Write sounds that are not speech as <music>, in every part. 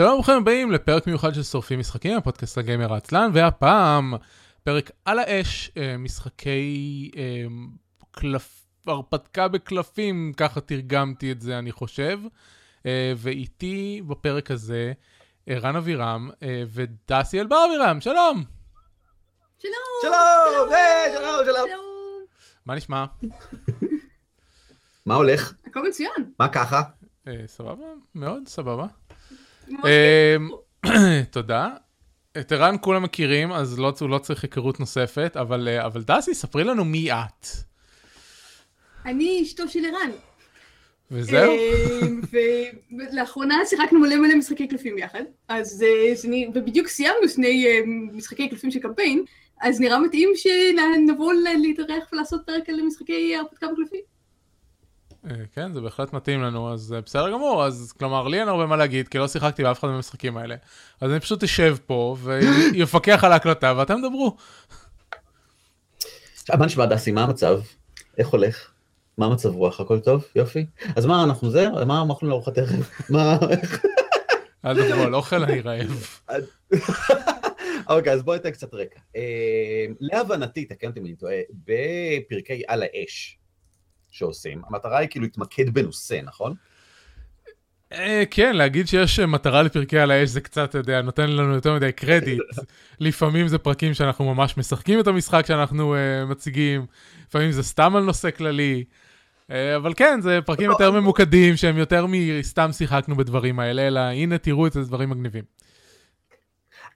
שלום וברוכים הבאים לפרק מיוחד של שורפים משחקים, הפודקאסט הגיימר העצלן, והפעם פרק על האש, אה, משחקי אה, קלף, הרפתקה בקלפים, ככה תרגמתי את זה אני חושב. אה, ואיתי בפרק הזה רן אבירם ודסי אלבר אבירם, שלום! שלום! שלום! שלום, שלום! מה נשמע? מה הולך? הכל מצוין. מה ככה? סבבה, מאוד סבבה. אמ, <clears throat> תודה. את ערן כולם מכירים, אז לא, לא צריך היכרות נוספת, אבל, אה, אבל דסי, ספרי לנו מי את. אני אשתו של ערן. וזהו? אמ, ולאחרונה שיחקנו מלא מלא משחקי קלפים יחד, אז אה, ובדיוק סיימנו שני אה, משחקי קלפים של קמפיין, אז נראה מתאים שנבוא להתארח ולעשות פרק על משחקי הרפתקה בקלפים. אה, כן, זה בהחלט מתאים לנו, אז בסדר גמור, אז כלומר, לי אין הרבה מה להגיד, כי לא שיחקתי באף אחד מהמשחקים האלה. אז אני פשוט אשב פה ויפקח על ההקלטה ואתם דברו. מה נשמע דסי, מה המצב? איך הולך? מה מצב רוח? הכל טוב? יופי? אז מה, אנחנו זה? מה אנחנו לארוחת ערב? מה, איך? אל תדברו על אוכל, אני רעב. אוקיי, אז בואי ניתן קצת רקע. אה, להבנתי, תקן אותי אם אני טועה, בפרקי על האש, שעושים, המטרה היא כאילו להתמקד בנושא, נכון? אה, כן, להגיד שיש מטרה לפרקי על האש זה קצת, אתה יודע, נותן לנו יותר מדי קרדיט. <laughs> לפעמים זה פרקים שאנחנו ממש משחקים את המשחק שאנחנו uh, מציגים, לפעמים זה סתם על נושא כללי. Uh, אבל כן, זה פרקים יותר ממוקדים שהם יותר מסתם שיחקנו בדברים האלה, אלא הנה תראו את זה, דברים מגניבים.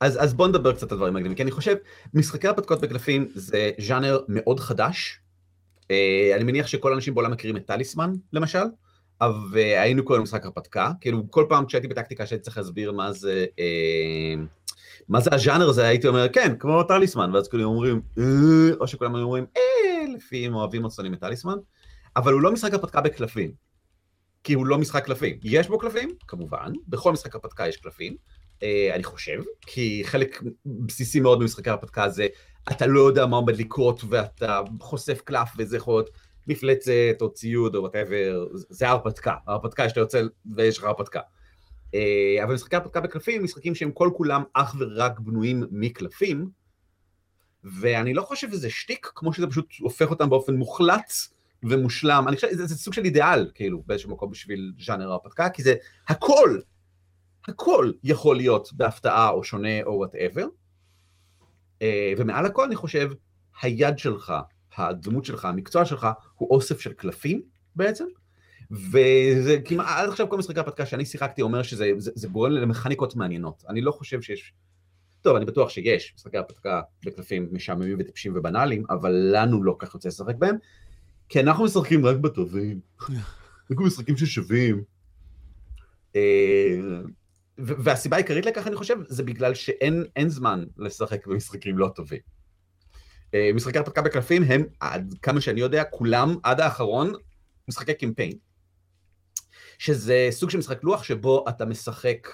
אז, אז בואו נדבר קצת על דברים מגניבים, כי אני חושב, משחקי הרפתקאות בקלפים זה ז'אנר מאוד חדש, אה, אני מניח שכל האנשים בעולם מכירים את טליסמן, למשל, והיינו כל משחק הרפתקה, כאילו כל פעם כשהייתי בטקטיקה שהייתי צריך להסביר מה זה, אה, מה זה הז'אנר הזה, הייתי אומר, כן, כמו טליסמן, ואז כולם אומרים, אה, או שכולם אומרים, אה, לפי אם אוהבים או שונאים את טליסמן, אבל הוא לא משחק הרפתקה בקלפים, כי הוא לא משחק קלפים. יש בו קלפים, כמובן, בכל משחק הרפתקה יש קלפים, אני חושב, כי חלק בסיסי מאוד במשחקי הרפתקה זה אתה לא יודע מה עומד לקרות ואתה חושף קלף וזה יכול להיות מפלצת או ציוד או whatever, זה הרפתקה, הרפתקה שאתה יוצא ויש לך הרפתקה. אה, אבל משחקי הרפתקה בקלפים הם משחקים שהם כל כולם אך ורק בנויים מקלפים, ואני לא חושב שזה שטיק, כמו שזה פשוט הופך אותם באופן מוחלט ומושלם. אני חושב שזה סוג של אידיאל, כאילו, באיזשהו מקום בשביל ז'אנר הרפתקה, כי זה הכל, הכל יכול להיות בהפתעה או שונה או whatever. אה, ומעל הכל אני חושב, היד שלך, הדמות שלך, המקצוע שלך, הוא אוסף של קלפים בעצם. וזה כמעט, עד עכשיו כל משחקי הפתקה שאני שיחקתי אומר שזה זה, זה גורם למכניקות מעניינות. אני לא חושב שיש... טוב, אני בטוח שיש משחקי הפתקה בקלפים משעממים וטיפשים ובנאליים, אבל לנו לא כך יוצא לשחק בהם, כי אנחנו משחקים רק בטובים. <laughs> רק משחקים ששווים. והסיבה העיקרית לכך, אני חושב, זה בגלל שאין זמן לשחק במשחקים לא טובים. אה, משחקי הרפתקה בקלפים הם, עד כמה שאני יודע, כולם, עד האחרון, משחקי קמפיין. שזה סוג של משחק לוח שבו אתה משחק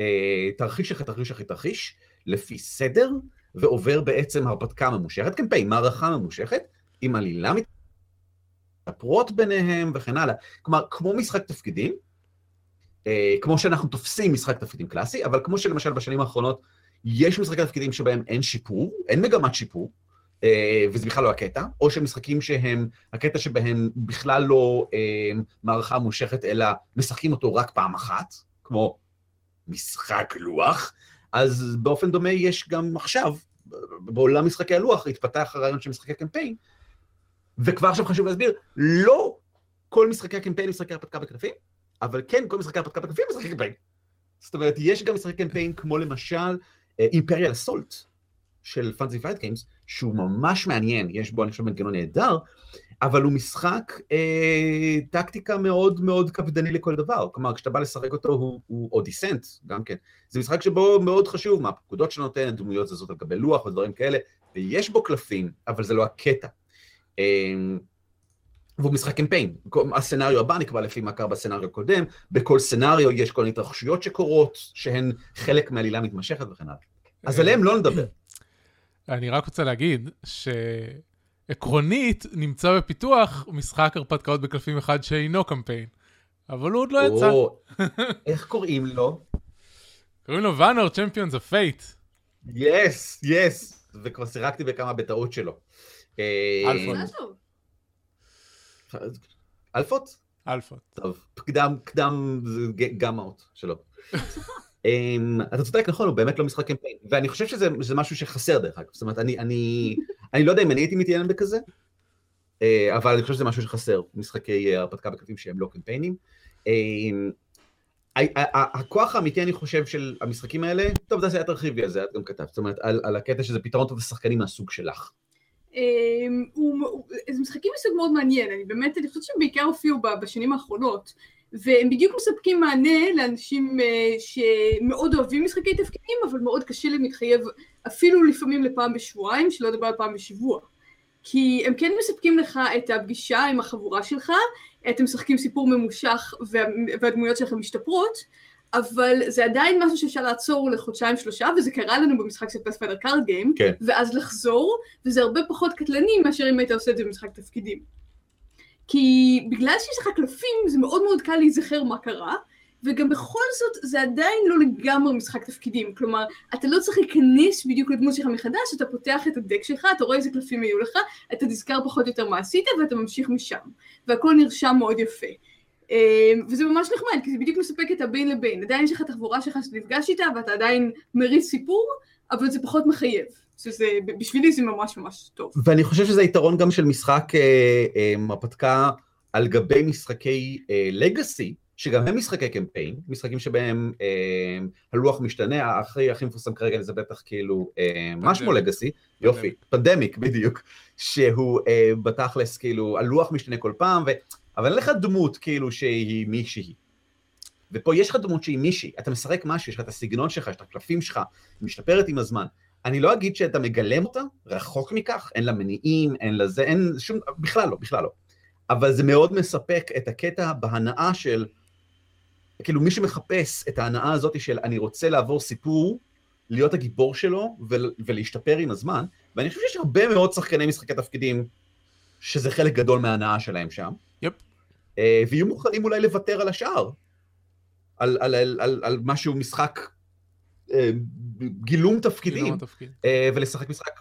אה, תרחיש אחרי תרחיש אחרי תרחיש, לפי סדר, ועובר בעצם הרפתקה ממושכת, קמפיין, מערכה ממושכת, עם עלילה מתפרות ביניהם וכן הלאה. כלומר, כמו משחק תפקידים, אה, כמו שאנחנו תופסים משחק תפקידים קלאסי, אבל כמו שלמשל בשנים האחרונות יש משחקי תפקידים שבהם אין שיפור, אין מגמת שיפור, אה, וזה בכלל לא הקטע, או שמשחקים שהם, הקטע שבהם בכלל לא אה, מערכה מושכת, אלא משחקים אותו רק פעם אחת, כמו משחק לוח, אז באופן דומה יש גם עכשיו, בעולם משחקי הלוח, התפתח הרעיון של משחקי קמפיין, וכבר עכשיו חשוב להסביר, לא כל משחקי הקמפיין הם משחקי הרפתקה בקלפים, אבל כן, כל משחקי הרפתקה בקלפים משחקי קמפיין. זאת אומרת, יש גם משחקי קמפיין כמו למשל Imperial Assault של Fantasy Flight Games, שהוא ממש מעניין, יש בו אני חושב מנגנון נהדר, אבל הוא משחק אה, טקטיקה מאוד מאוד קפדני לכל דבר. כלומר, כשאתה בא לשחק אותו, הוא, הוא או Descent, גם כן. זה משחק שבו מאוד חשוב מה הפקודות שנותנים, דמויות זזות על גבי לוח ודברים כאלה, ויש בו קלפים, אבל זה לא הקטע. אה, והוא משחק קמפיין. הסצנריו הבא נקבע לפי מה קרה בסצנריו הקודם, בכל סצנריו יש כל התרחשויות שקורות, שהן חלק מעלילה מתמשכת וכן הלאה. אז אה, עליהם לא נדבר. אני רק רוצה להגיד שעקרונית נמצא בפיתוח משחק הרפתקאות בקלפים אחד שאינו קמפיין, אבל הוא עוד לא יצא. <laughs> איך קוראים לו? קוראים לו ואנור צ'מפיונס אוף פייט. יס, יס, וכבר סירקתי בכמה בטעות שלו. אה, אלפות. אלפות? טוב, קדם, קדם זה גמאות שלו. <laughs> אמ, אתה צודק, נכון, הוא באמת לא משחק קמפיין, ואני חושב שזה משהו שחסר דרך אגב, זאת אומרת, אני, אני, אני לא יודע אם אני הייתי מתעניין בכזה, אה, אבל אני חושב שזה משהו שחסר, משחקי אה, הרפתקה בקלפים שהם לא קמפיינים. אמ, הכוח האמיתי, אני חושב, של המשחקים האלה, טוב, דסי, את תרחיבי על זה, את גם כתבת, זאת אומרת, על, על הקטע שזה פתרון טוב לשחקנים מהסוג שלך. אמ, הוא- זה משחקים מסוג מאוד מעניין, אני באמת, אני חושבת שהם בעיקר הופיעו בשנים האחרונות, והם בדיוק מספקים מענה לאנשים אה, שמאוד אוהבים משחקי תפקידים, אבל מאוד קשה להם להתחייב אפילו לפעמים לפעם בשבועיים, שלא לדבר על פעם בשבוע. כי הם כן מספקים לך את הפגישה עם החבורה שלך, אתם משחקים סיפור ממושך וה- והדמויות שלכם משתפרות, אבל זה עדיין משהו שאפשר לעצור לחודשיים שלושה, וזה קרה לנו במשחק של Pathfinder Card Game, כן. ואז לחזור, וזה הרבה פחות קטלני מאשר אם היית עושה את זה במשחק תפקידים. כי בגלל שיש לך קלפים, זה מאוד מאוד קל להיזכר מה קרה, וגם בכל זאת זה עדיין לא לגמרי משחק תפקידים. כלומר, אתה לא צריך להיכנס בדיוק לדמות שלך מחדש, אתה פותח את הדק שלך, אתה רואה איזה קלפים היו לך, אתה נזכר פחות או יותר מה עשית, ואתה ממשיך משם. והכל נרשם מאוד יפה. אה, וזה ממש נחמד, כי זה בדיוק מספק את הבין לבין. עדיין יש לך את החבורה שלך שאתה נפגש איתה, ואתה עדיין מריץ סיפור, אבל זה פחות מחייב. שזה, בשבילי זה ממש ממש טוב. ואני חושב שזה יתרון גם של משחק אה, אה, הרפתקה על גבי משחקי לגאסי, שגם הם משחקי קמפיין, משחקים שבהם אה, הלוח משתנה, הכי הכי מפורסם כרגע זה בטח כאילו, אה, מה שמו לגאסי? יופי, פנדמיק בדיוק, שהוא אה, בתכלס כאילו, הלוח משתנה כל פעם, ו... אבל אין לך דמות כאילו שהיא מישהי. ופה יש לך דמות שהיא מישהי, אתה משחק משהו, יש לך את הסגנון שלך, יש את הקלפים שלך, היא משתפרת עם הזמן. אני לא אגיד שאתה מגלם אותה, רחוק מכך, אין לה מניעים, אין לה זה, אין שום, בכלל לא, בכלל לא. אבל זה מאוד מספק את הקטע בהנאה של, כאילו מי שמחפש את ההנאה הזאת של אני רוצה לעבור סיפור, להיות הגיבור שלו ול, ולהשתפר עם הזמן, ואני חושב שיש הרבה מאוד שחקני משחקי תפקידים שזה חלק גדול מההנאה שלהם שם. יפ. אה, ויהיו מוכנים אולי לוותר על השאר, על, על, על, על, על משהו משחק אה, גילום תפקידים. גילום התפקיד. אה, ולשחק משחק.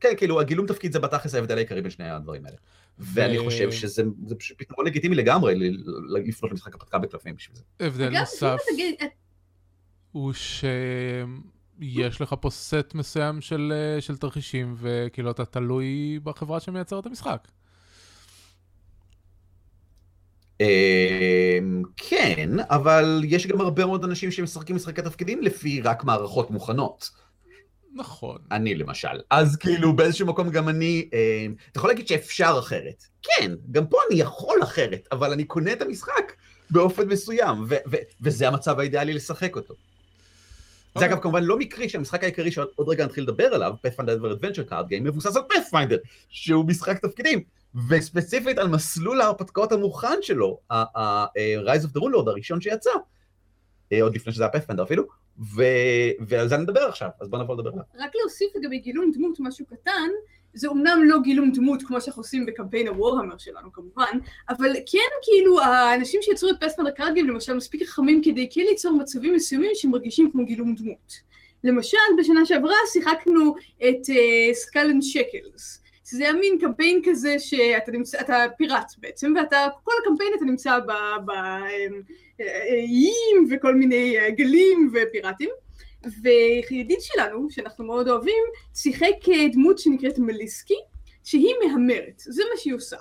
כן, כאילו, הגילום תפקיד זה בתכלס ההבדל העיקרי בין שני הדברים האלה. ואני חושב שזה זה פשוט פתרון לגיטימי לגמרי לפנות למשחק הפתקה בקלפים בשביל זה. הבדל נוסף אם תגיד, שיש לך פה סט מסוים של, אה, של תרחישים, וכאילו אתה תלוי בחברה שמייצרת את המשחק. אה, כן, אבל יש גם הרבה מאוד אנשים שמשחקים משחקי תפקידים לפי רק מערכות מוכנות. נכון. אני למשל. אז כאילו באיזשהו מקום גם אני, אה, אתה יכול להגיד שאפשר אחרת. כן, גם פה אני יכול אחרת, אבל אני קונה את המשחק באופן מסוים, ו- ו- וזה המצב האידיאלי לשחק אותו. זה אוקיי. אגב כמובן לא מקרי שהמשחק העיקרי שעוד רגע נתחיל לדבר עליו, Pathfinder Adventure Card Game, מבוסס על Pathfinder, שהוא משחק תפקידים, וספציפית על מסלול ההרפתקאות המוכן שלו, ה-Rise of the Rune Lord הראשון שיצא, אה, עוד לפני שזה היה Pathfinder אפילו, ועל זה נדבר עכשיו, אז בוא נבוא לדבר עליו. רק להוסיף לגבי גילום דמות משהו קטן, זה אומנם לא גילום דמות כמו שאנחנו עושים בקמפיין הוורהמר שלנו כמובן, אבל כן כאילו האנשים שיצרו את Pathfinder Card Game למשל מספיק חכמים כדי כן ליצור מצבים מסוימים שמרגישים כמו גילום דמות. למשל בשנה שעברה שיחקנו את Skull and Shackles. שזה היה מין קמפיין כזה שאתה נמצא, אתה פיראט בעצם, ואתה, כל הקמפיין אתה נמצא באיים וכל מיני אה, גלים ופיראטים. וידיד שלנו, שאנחנו מאוד אוהבים, שיחק דמות שנקראת מליסקי, שהיא מהמרת, זה מה שהיא עושה.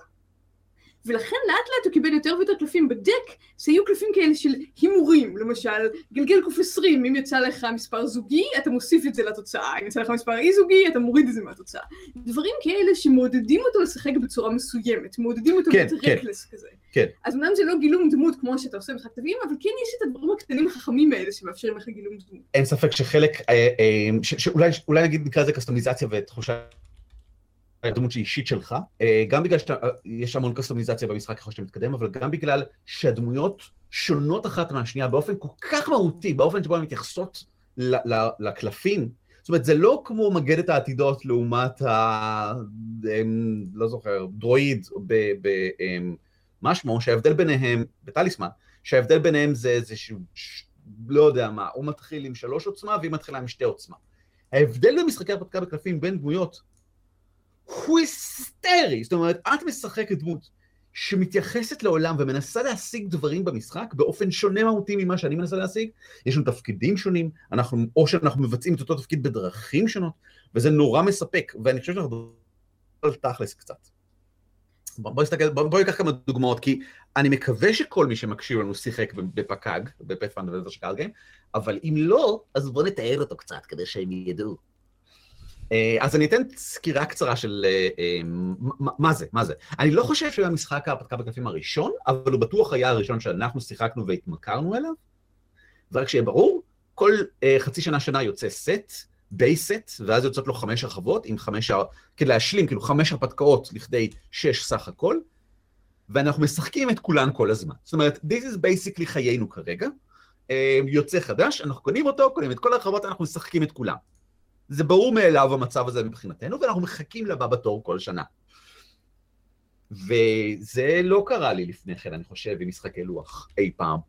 ולכן לאט לאט הוא קיבל יותר ויותר קלפים בדק, שהיו קלפים כאלה של הימורים, למשל, גלגל קוף 20, אם יצא לך מספר זוגי, אתה מוסיף את זה לתוצאה, אם יצא לך מספר אי זוגי, אתה מוריד את זה מהתוצאה. דברים כאלה שמעודדים אותו לשחק בצורה מסוימת, מעודדים אותו כן, להיות כן. רקלס כזה. כן. אז אמנם זה לא גילום דמות כמו שאתה עושה במשחק תווים, אבל כן יש את הדברים הקטנים החכמים האלה שמאפשרים לך גילום דמות. אין ספק שחלק, אה, אה, ש- שאולי אולי נגיד נקרא לזה קסטומיזציה ותחושה, הדמות אישית שלך, אה, גם בגלל שיש המון קסטומיזציה במשחק ככל שאתה מתקדם, אבל גם בגלל שהדמויות שונות אחת מהשנייה באופן כל כך מהותי, באופן שבו הן מתייחסות לקלפים. זאת אומרת, זה לא כמו מגדת העתידות לעומת ה... אמ, לא זוכר, דרואיד. ב- אמ, מה שמו, שההבדל ביניהם, בטליסמן, שההבדל ביניהם זה איזשהו לא יודע מה, הוא מתחיל עם שלוש עוצמה והיא מתחילה עם שתי עוצמה. ההבדל במשחקי הרפתקה בקלפים בין דמויות הוא היסטרי, זאת אומרת, את משחקת דמות שמתייחסת לעולם ומנסה להשיג דברים במשחק באופן שונה מהותי ממה שאני מנסה להשיג. יש לנו תפקידים שונים, אנחנו, או שאנחנו מבצעים את אותו תפקיד בדרכים שונות, וזה נורא מספק, ואני חושב שאנחנו על תכלס קצת. בואי נסתכל, בואי ניקח כמה דוגמאות, כי אני מקווה שכל מי שמקשיב לנו שיחק בפקאג, בפאת'פאנד ובזרשקל גיים, אבל אם לא, אז בואו נתאר אותו קצת כדי שהם ידעו. אה, אז אני אתן סקירה קצרה של אה, אה, מה זה, מה זה. אני לא חושב שהוא המשחק ההרפתקה בקלפים הראשון, אבל הוא בטוח היה הראשון שאנחנו שיחקנו והתמכרנו אליו. ורק שיהיה ברור, כל חצי שנה שנה יוצא סט, בייסט, ואז יוצאות לו חמש הרחבות, עם חמש, כדי להשלים, כאילו חמש הרפתקאות לכדי שש סך הכל, ואנחנו משחקים את כולן כל הזמן. זאת אומרת, this is basically חיינו כרגע. יוצא חדש, אנחנו קונים אותו, קונים את כל הרחבות, אנחנו משחקים את כולם. זה ברור מאליו המצב הזה מבחינתנו, ואנחנו מחכים לבא בתור כל שנה. וזה לא קרה לי לפני כן, אני חושב, עם משחקי לוח אי פעם.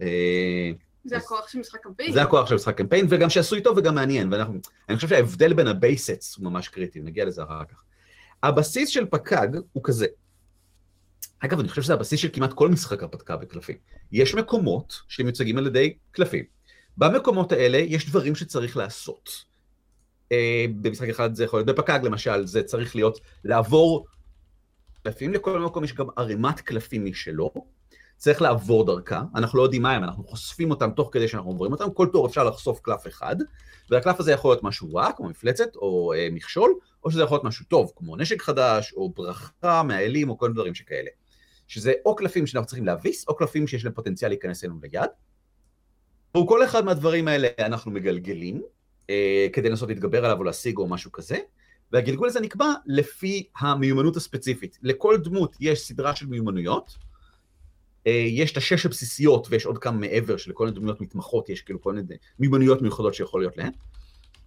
אה, זה הכוח של משחק קמפיין. זה הכוח של משחק קמפיין, וגם שעשוי טוב וגם מעניין, ואנחנו, אני חושב שההבדל בין ה base sets הוא ממש קריטי, נגיע לזה אחר כך. הבסיס של פק"ג הוא כזה. אגב, אני חושב שזה הבסיס של כמעט כל משחק הרפתקה בקלפים. יש מקומות שמיוצגים על ידי קלפים. במקומות האלה יש דברים שצריך לעשות. אה, במשחק אחד זה יכול להיות, בפק"ג למשל, זה צריך להיות לעבור קלפים, לכל מקום יש גם ערימת קלפים משלו, צריך לעבור דרכה, אנחנו לא יודעים מה הם, אנחנו חושפים אותם תוך כדי שאנחנו עוברים אותם, כל תור אפשר לחשוף קלף אחד, והקלף הזה יכול להיות משהו רע, כמו מפלצת, או אה, מכשול, או שזה יכול להיות משהו טוב, כמו נשק חדש, או ברכה מהאלים, או כל דברים שכאלה. שזה או קלפים שאנחנו צריכים להביס, או קלפים שיש להם פוטנציאל להיכנס אלינו ליד. וכל אחד מהדברים האלה אנחנו מגלגלים, אה, כדי לנסות להתגבר עליו או להשיג או משהו כזה, והגלגול הזה נקבע לפי המיומנות הספציפית. לכל דמות יש סדרה של מיומנויות, אה, יש את השש הבסיסיות ויש עוד כמה מעבר שלכל מיני דמויות מתמחות יש כאילו כל מיני מיומנויות מיוחדות שיכול להיות להן,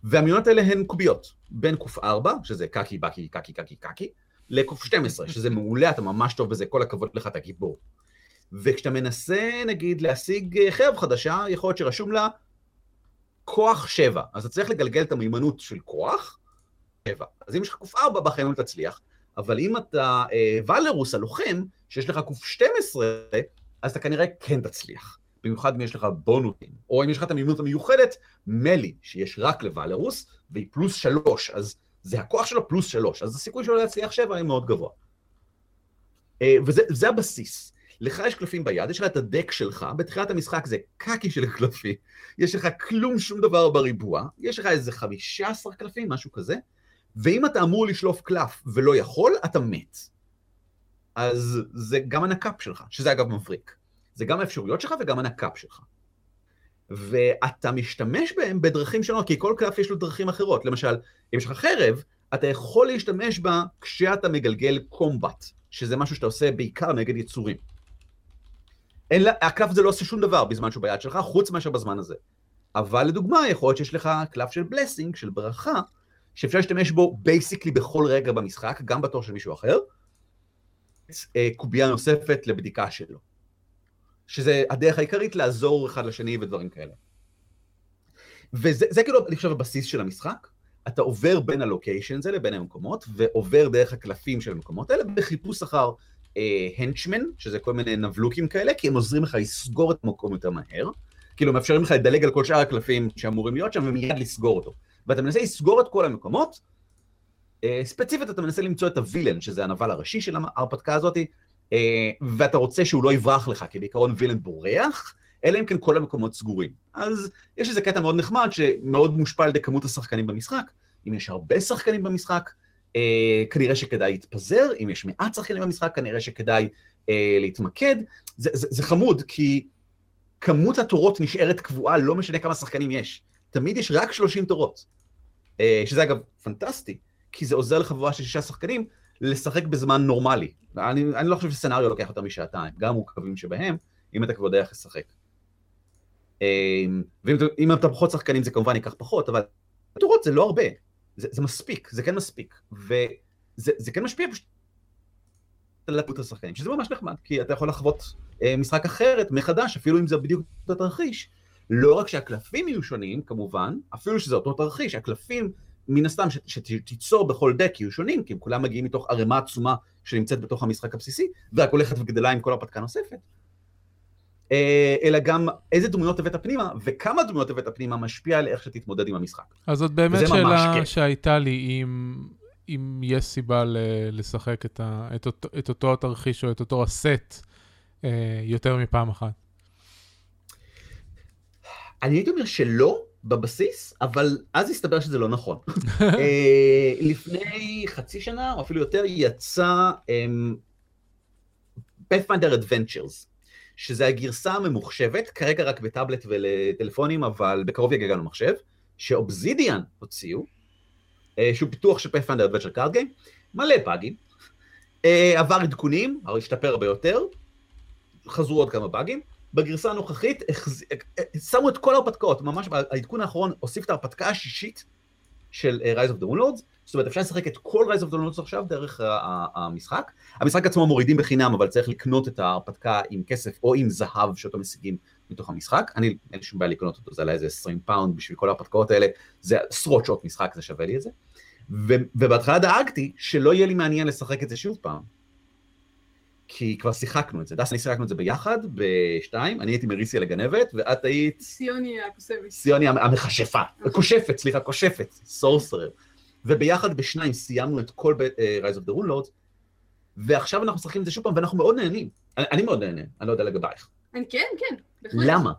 והמיומנויות האלה הן קוביות, בין ק4, שזה קקי, בקי, קקי, קקי, קקי, ל-ק12, <laughs> שזה מעולה, אתה ממש טוב בזה, כל הכבוד לך, אתה גיבור. וכשאתה מנסה, נגיד, להשיג חרב חדשה, יכול להיות שרשום לה כוח 7, אז אתה צריך לגלגל את המיומנות של כוח 7. אז אם יש לך קוף 4, בחיים לא תצליח, אבל אם אתה אה, ולרוס הלוחם, שיש לך קוף 12, אז אתה כנראה כן תצליח. במיוחד אם יש לך בונוסים, או אם יש לך את המיומנות המיוחדת, מלי, שיש רק לוולרוס, והיא פלוס 3, אז זה הכוח שלו פלוס 3, אז הסיכוי שלו להצליח 7 היא מאוד גבוה. אה, וזה הבסיס. לך יש קלפים ביד, יש לך את הדק שלך, בתחילת המשחק זה קקי של קלפים, יש לך כלום, שום דבר בריבוע, יש לך איזה 15 קלפים, משהו כזה, ואם אתה אמור לשלוף קלף ולא יכול, אתה מת. אז זה גם הנקאפ שלך, שזה אגב מבריק. זה גם האפשרויות שלך וגם הנק"פ שלך. ואתה משתמש בהם בדרכים שונות, כי כל קלף יש לו דרכים אחרות. למשל, אם יש לך חרב, אתה יכול להשתמש בה כשאתה מגלגל combat, שזה משהו שאתה עושה בעיקר נגד יצורים. אין לה, הקלף הזה לא עושה שום דבר בזמן שהוא ביד שלך, חוץ מאשר בזמן הזה. אבל לדוגמה, יכול להיות שיש לך קלף של blessing, של ברכה, שאפשר להשתמש בו basically בכל רגע במשחק, גם בתור של מישהו אחר, אה, קובייה נוספת לבדיקה שלו. שזה הדרך העיקרית לעזור אחד לשני ודברים כאלה. וזה כאילו, אני חושב, הבסיס של המשחק. אתה עובר בין הלוקיישנס האלה, בין המקומות, ועובר דרך הקלפים של המקומות האלה, בחיפוש אחר הנצ'מן, אה, שזה כל מיני נבלוקים כאלה, כי הם עוזרים לך לסגור את המקום יותר מהר. כאילו, מאפשרים לך לדלג על כל שאר הקלפים שאמורים להיות שם, ומיד לסגור אותו. ואתה מנסה לסגור את כל המקומות, אה, ספציפית אתה מנסה למצוא את הווילן, שזה הנבל הראשי של ההרפתקה הזאת, אה, ואתה רוצה שהוא לא יברח לך, כי בעיקרון וילן בורח, אלא אם כן כל המקומות סגורים. אז יש איזה קטע מאוד נחמד, שמאוד מושפע על ידי כמות השחקנים במשחק. אם יש הרבה שחקנים במשחק, אה, כנראה שכדאי להתפזר, אם יש מעט שחקנים במשחק, כנראה שכדאי אה, להתמקד. זה, זה, זה חמוד, כי כמות התורות נשארת קבועה, לא משנה כמה שחקנים יש. תמיד יש רק 30 תורות. אה, שזה אגב פנטסטי, כי זה עוזר לחבורה של שישה שחקנים לשחק בזמן נורמלי. אני, אני לא חושב שסצנריו לוקח יותר משעתיים, גם מורכבים שבהם, אם אתה כבר יודע איך לשחק. אה, ואם אתה פחות שחקנים זה כמובן ייקח פחות, אבל תורות זה לא הרבה. זה, זה מספיק, זה כן מספיק, וזה כן משפיע פשוט על התות השחקנים, שזה ממש נחמד, כי אתה יכול לחוות אה, משחק אחרת מחדש, אפילו אם זה בדיוק אותו תרחיש, לא רק שהקלפים יהיו שונים, כמובן, אפילו שזה אותו תרחיש, הקלפים, מן הסתם, שתיצור בכל דק יהיו שונים, כי הם כולם מגיעים מתוך ערימה עצומה שנמצאת בתוך המשחק הבסיסי, ורק הולכת וגדלה עם כל הרפתקה נוספת. אה, אלא גם איזה דמויות הבאת פנימה, וכמה דמויות הבאת פנימה משפיע על איך שתתמודד עם המשחק. אז זאת באמת שאלה שהייתה לי, אם, אם יש סיבה ל- לשחק את, ה, את, אותו, את אותו התרחיש או את אותו הסט אה, יותר מפעם אחת. אני הייתי אומר שלא בבסיס, אבל אז הסתבר שזה לא נכון. <laughs> אה, לפני חצי שנה, או אפילו יותר, יצא um, Pathfinder Adventures, שזה הגרסה הממוחשבת, כרגע רק בטאבלט ולטלפונים, אבל בקרוב יגיע גם למחשב, שאובזידיאן הוציאו, אה, שהוא פיתוח של Pathfinder Adventure Card Game, מלא באגים, אה, עבר עדכונים, השתפר הרבה יותר, חזרו עוד כמה באגים, בגרסה הנוכחית שמו את כל ההרפתקאות, ממש העדכון האחרון הוסיף את ההרפתקה השישית של אה, Rise of the Runelords, זאת אומרת אפשר לשחק את כל Rise of the Runelords עכשיו דרך המשחק. המשחק עצמו מורידים בחינם, אבל צריך לקנות את ההרפתקה עם כסף או עם זהב שאותו משיגים מתוך המשחק. אני, אין שום בעיה לקנות אותו, זה עלה איזה 20 פאונד בשביל כל ההרפתקאות האלה, זה עשרות שעות משחק, זה שווה לי את זה. ובהתחלה דאגתי שלא יהיה לי מעניין לשחק את זה שוב פעם. כי כבר שיחקנו את זה. דס, אני שיחקנו את זה ביחד, בשתיים, אני הייתי מריסיה לגנבת, ואת היית... סיוני הכוספת. סיוני המכשפה, כושפת, סליחה, כושפת, סורסרר. וביחד בשניים סיימנו את כל Rise of the Rune Lords, ועכשיו אנחנו משחקים את זה שוב פעם, ואנחנו מאוד נהנים. אני, אני מאוד נהנה, אני לא יודע לגבייך. כן, כן, בהחלט. למה?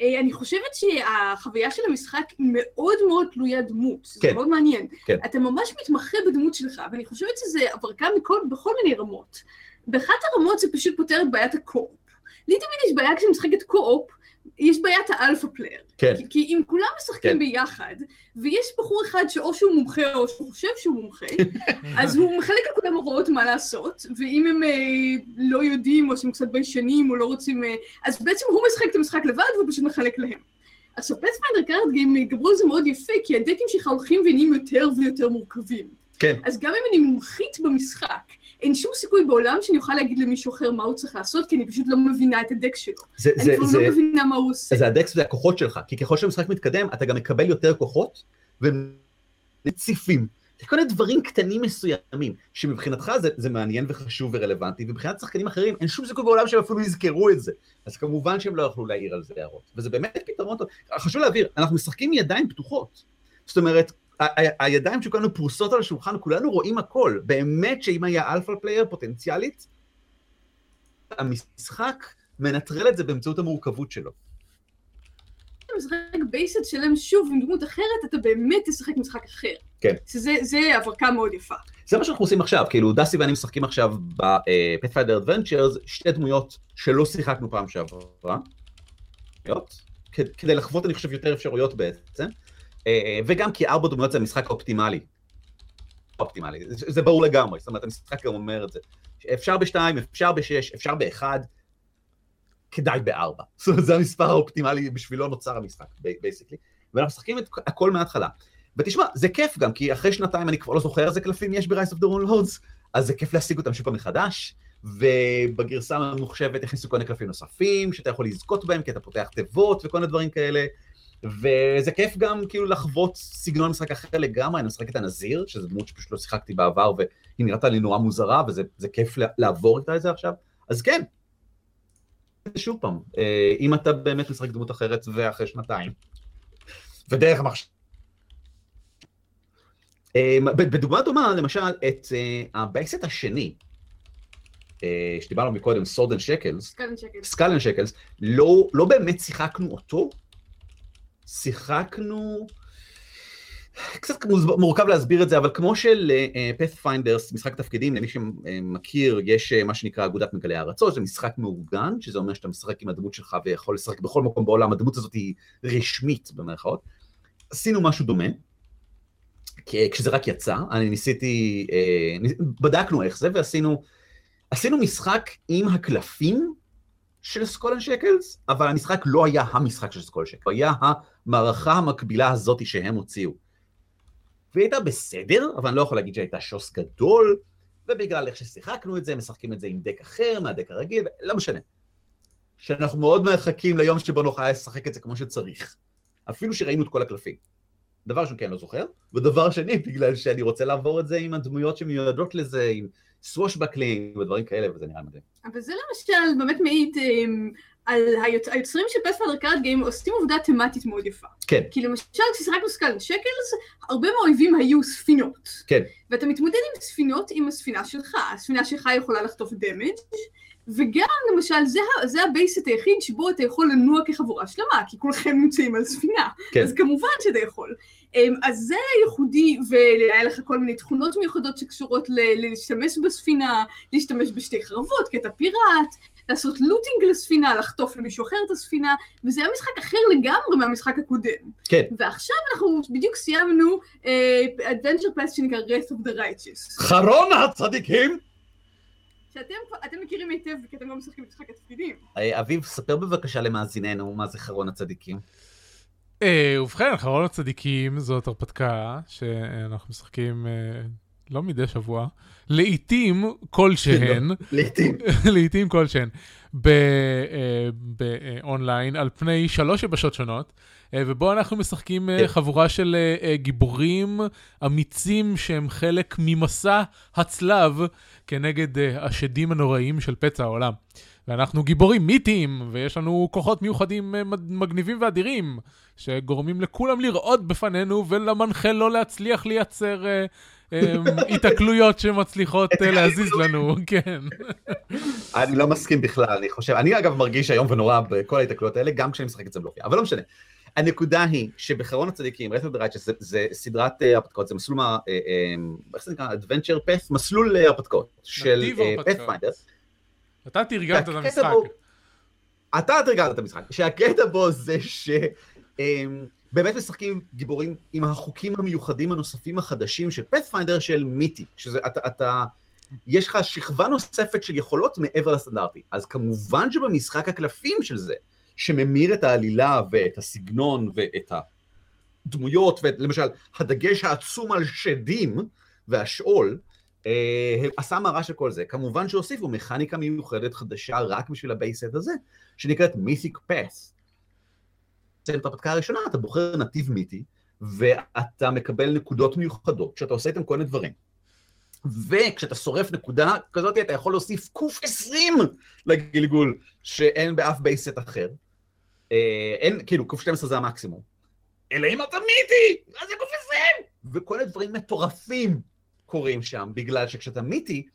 אה, אני חושבת שהחוויה של המשחק מאוד מאוד תלויה דמות, כן. זה מאוד מעניין. כן. אתה ממש מתמחה בדמות שלך, ואני חושבת שזה הברקה מכל, בכל מיני רמות. באחת הרמות זה פשוט פותר את בעיית ה co-op. לי תמיד יש בעיה כשאני משחקת co-op, יש בעיית ה alpha player. כן. כי, כי אם כולם משחקים כן. ביחד, ויש בחור אחד שאו שהוא מומחה או שהוא חושב שהוא מומחה, <laughs> אז הוא מחלק לכולם הוראות מה לעשות, ואם הם אה, לא יודעים או שהם קצת ביישנים או לא רוצים, אה, אז בעצם הוא משחק את המשחק לבד והוא פשוט מחלק להם. עכשיו, Pathfinder Card Game גברו על זה מאוד יפה, כי הדקים שלך הולכים ונהיים יותר ויותר מורכבים. כן. אז גם אם אני מומחית במשחק, אין שום סיכוי בעולם שאני אוכל להגיד למישהו אחר מה הוא צריך לעשות, כי אני פשוט לא מבינה את הדקס שלו. זה, אני זה, כבר זה, לא מבינה מה הוא עושה. זה הדקס והכוחות שלך, כי ככל שהמשחק מתקדם, אתה גם מקבל יותר כוחות, והם מציפים. זה כל מיני דברים קטנים מסוימים, שמבחינתך זה, זה מעניין וחשוב ורלוונטי, ומבחינת שחקנים אחרים אין שום סיכוי בעולם שהם אפילו יזכרו את זה. אז כמובן שהם לא יכלו להעיר על זה הערות. וזה באמת פתרון טוב. חשוב להבהיר, אנחנו משחקים ידיים פתוחות. זאת אומרת, הידיים של כולנו פרוסות על השולחן, כולנו רואים הכל. באמת שאם היה alpha player פוטנציאלית, המשחק מנטרל את זה באמצעות המורכבות שלו. אתה משחק base set שלם שוב עם דמות אחרת, אתה באמת תשחק משחק אחר. כן. שזה הברקה מאוד יפה. זה מה שאנחנו עושים עכשיו, כאילו דסי ואני משחקים עכשיו ב-Pathfinder Adventures, שתי דמויות שלא שיחקנו פעם שעברה, כדי לחוות אני חושב יותר אפשרויות בעצם. אה, וגם כי ארבע דמויות זה המשחק האופטימלי. אופטימלי, זה, ברור לגמרי, זאת אומרת, המשחק גם אומר את זה. אפשר בשתיים, אפשר בשש, אפשר באחד, כדאי בארבע. <laughs> זאת אומרת, זה המספר האופטימלי, בשבילו נוצר המשחק, basically. ואנחנו משחקים את הכל מההתחלה. ותשמע, זה כיף גם, כי אחרי שנתיים אני כבר לא זוכר איזה קלפים יש ב- Rise of the Runelords, אז זה כיף להשיג אותם שוב פעם מחדש, ובגרסה הממוחשבת הכניסו כל מיני קלפים נוספים, שאתה יכול לזכות בהם, כי אתה פותח תיבות וכל מיני דברים כאלה. וזה כיף גם כאילו לחוות סגנון משחק אחר לגמרי, אני משחק את הנזיר, שזו דמות שפשוט לא שיחקתי בעבר והיא נראתה לי נורא מוזרה, וזה כיף לעבור איתה את זה עכשיו, אז כן. שוב פעם, אה, אם אתה באמת משחק דמות אחרת ואחרי שנתיים, ודרך המחשב. אה, בדוגמה דומה, למשל, את אה, הבייסט השני, שדיברנו מקודם, סורדן שקלס, Skull and Shackles, לא באמת שיחקנו אותו, שיחקנו... קצת מורכב להסביר את זה, אבל כמו של Pathfinder, uh, משחק תפקידים, למי שמכיר, יש uh, מה שנקרא אגודת מגלי הארצות, זה משחק מאורגן, שזה אומר שאתה משחק עם הדמות שלך ויכול לשחק בכל מקום בעולם, הדמות הזאת היא רשמית במרכאות. עשינו משהו דומה, כשזה רק יצא, אני ניסיתי, בדקנו איך זה ועשינו, עשינו משחק עם הקלפים של סקולן שקלס, אבל המשחק לא היה המשחק של סקולן שקלס, הוא היה המערכה המקבילה הזאת שהם הוציאו. והיא הייתה בסדר, אבל אני לא יכול להגיד שהייתה שוס גדול, ובגלל איך ששיחקנו את זה, משחקים את זה עם דק אחר מהדק הרגיל, לא משנה. שאנחנו מאוד מחכים ליום שבו נוכל לשחק את זה כמו שצריך. אפילו שראינו את כל הקלפים. דבר שאני כן לא זוכר, ודבר שני, בגלל שאני רוצה לעבור את זה עם הדמויות שמיועדות לזה, עם swashbuckling ודברים כאלה, וזה נראה מדהים. אבל זה למשל באמת מעיד על היוצ... היוצרים של Pathfinder Card Game עושים עבודה תמטית מאוד יפה. כן. כי למשל כששיחקנו Skull Shackles, הרבה מהאויבים היו ספינות. כן. ואתה מתמודד עם ספינות עם הספינה שלך, הספינה שלך יכולה לחטוף damage וגם למשל זה, זה ה base set היחיד שבו אתה יכול לנוע כחבורה שלמה, כי כולכם נמצאים על ספינה, כן. אז כמובן שאתה יכול. אמ, אז זה ייחודי, והיה לך כל מיני תכונות מיוחדות שקשורות ל- להשתמש בספינה, להשתמש בשתי חרבות, כי אתה פיראט, לעשות לוטינג לספינה, לחטוף למישהו אחר את הספינה, וזה היה משחק אחר לגמרי מהמשחק הקודם. כן. ועכשיו אנחנו בדיוק סיימנו uh, adventure pass שנקרא Wrath of the Righteous. חרון הצדיקים! שאתם אתם מכירים היטב כי אתם לא משחקים במשחק התפקידים. אה, אביב, ספר בבקשה למאזיננו מה זה חרון הצדיקים. אה, ובכן, חרון הצדיקים זאת הרפתקה שאנחנו משחקים אה, לא מדי שבוע, לעיתים כלשהן, <laughs> לעתים. <laughs> לעיתים כלשהן, ב- אה, באונליין על פני שלוש יבשות שונות, אה, ובו אנחנו משחקים אה, כן. חבורה של אה, אה, גיבורים אמיצים שהם חלק ממסע הצלב כנגד אה, השדים הנוראים של פצע העולם. ואנחנו גיבורים מיתיים, ויש לנו כוחות מיוחדים אה, מגניבים ואדירים, שגורמים לכולם לרעוד בפנינו ולמנחה לא להצליח לייצר אה, אה, התקלויות שמצליחות אה, להזיז לנו, <laughs> כן. אני לא מסכים בכלל, אני חושב, אני אגב מרגיש איום ונורא בכל ההתקלויות האלה, גם כשאני משחק את זה בלופי, אבל לא משנה. הנקודה היא שבחרון הצדיקים, רטו דרייצ'ס, זה, זה סדרת אה, הרפתקאות, זה מסלול, אה, אה, איך זה נקרא? Adventure Path, מסלול אה, הרפתקאות של. פאת'פיינדר. אתה תרגלת את המשחק. אתה תרגלת את המשחק, שהקטע בו זה שבאמת משחקים גיבורים עם החוקים המיוחדים הנוספים החדשים של פאת'פיינדר של מיטי, שזה אתה, אתה, יש לך שכבה נוספת של יכולות מעבר לסטנדרטי. אז כמובן שבמשחק הקלפים של זה, שממיר את העלילה ואת הסגנון ואת הדמויות, ולמשל, הדגש העצום על שדים והשאול, אה, עשה מראה של כל זה. כמובן שהוסיפו מכניקה מיוחדת חדשה רק בשביל הבייסט הזה, שנקראת מיתיק פאס. את ההרפתקה הראשונה, אתה בוחר נתיב מיתי, ואתה מקבל נקודות מיוחדות, שאתה עושה איתן כל מיני דברים. וכשאתה שורף נקודה כזאת, אתה יכול להוסיף קוף 20 לגלגול, שאין באף בייסט אחר. אה, אין, כאילו, קוף 12 זה המקסימום. אלא אם אתה מיתי, אז זה קוף 20! וכל הדברים מטורפים קורים שם, בגלל שכשאתה מיתי,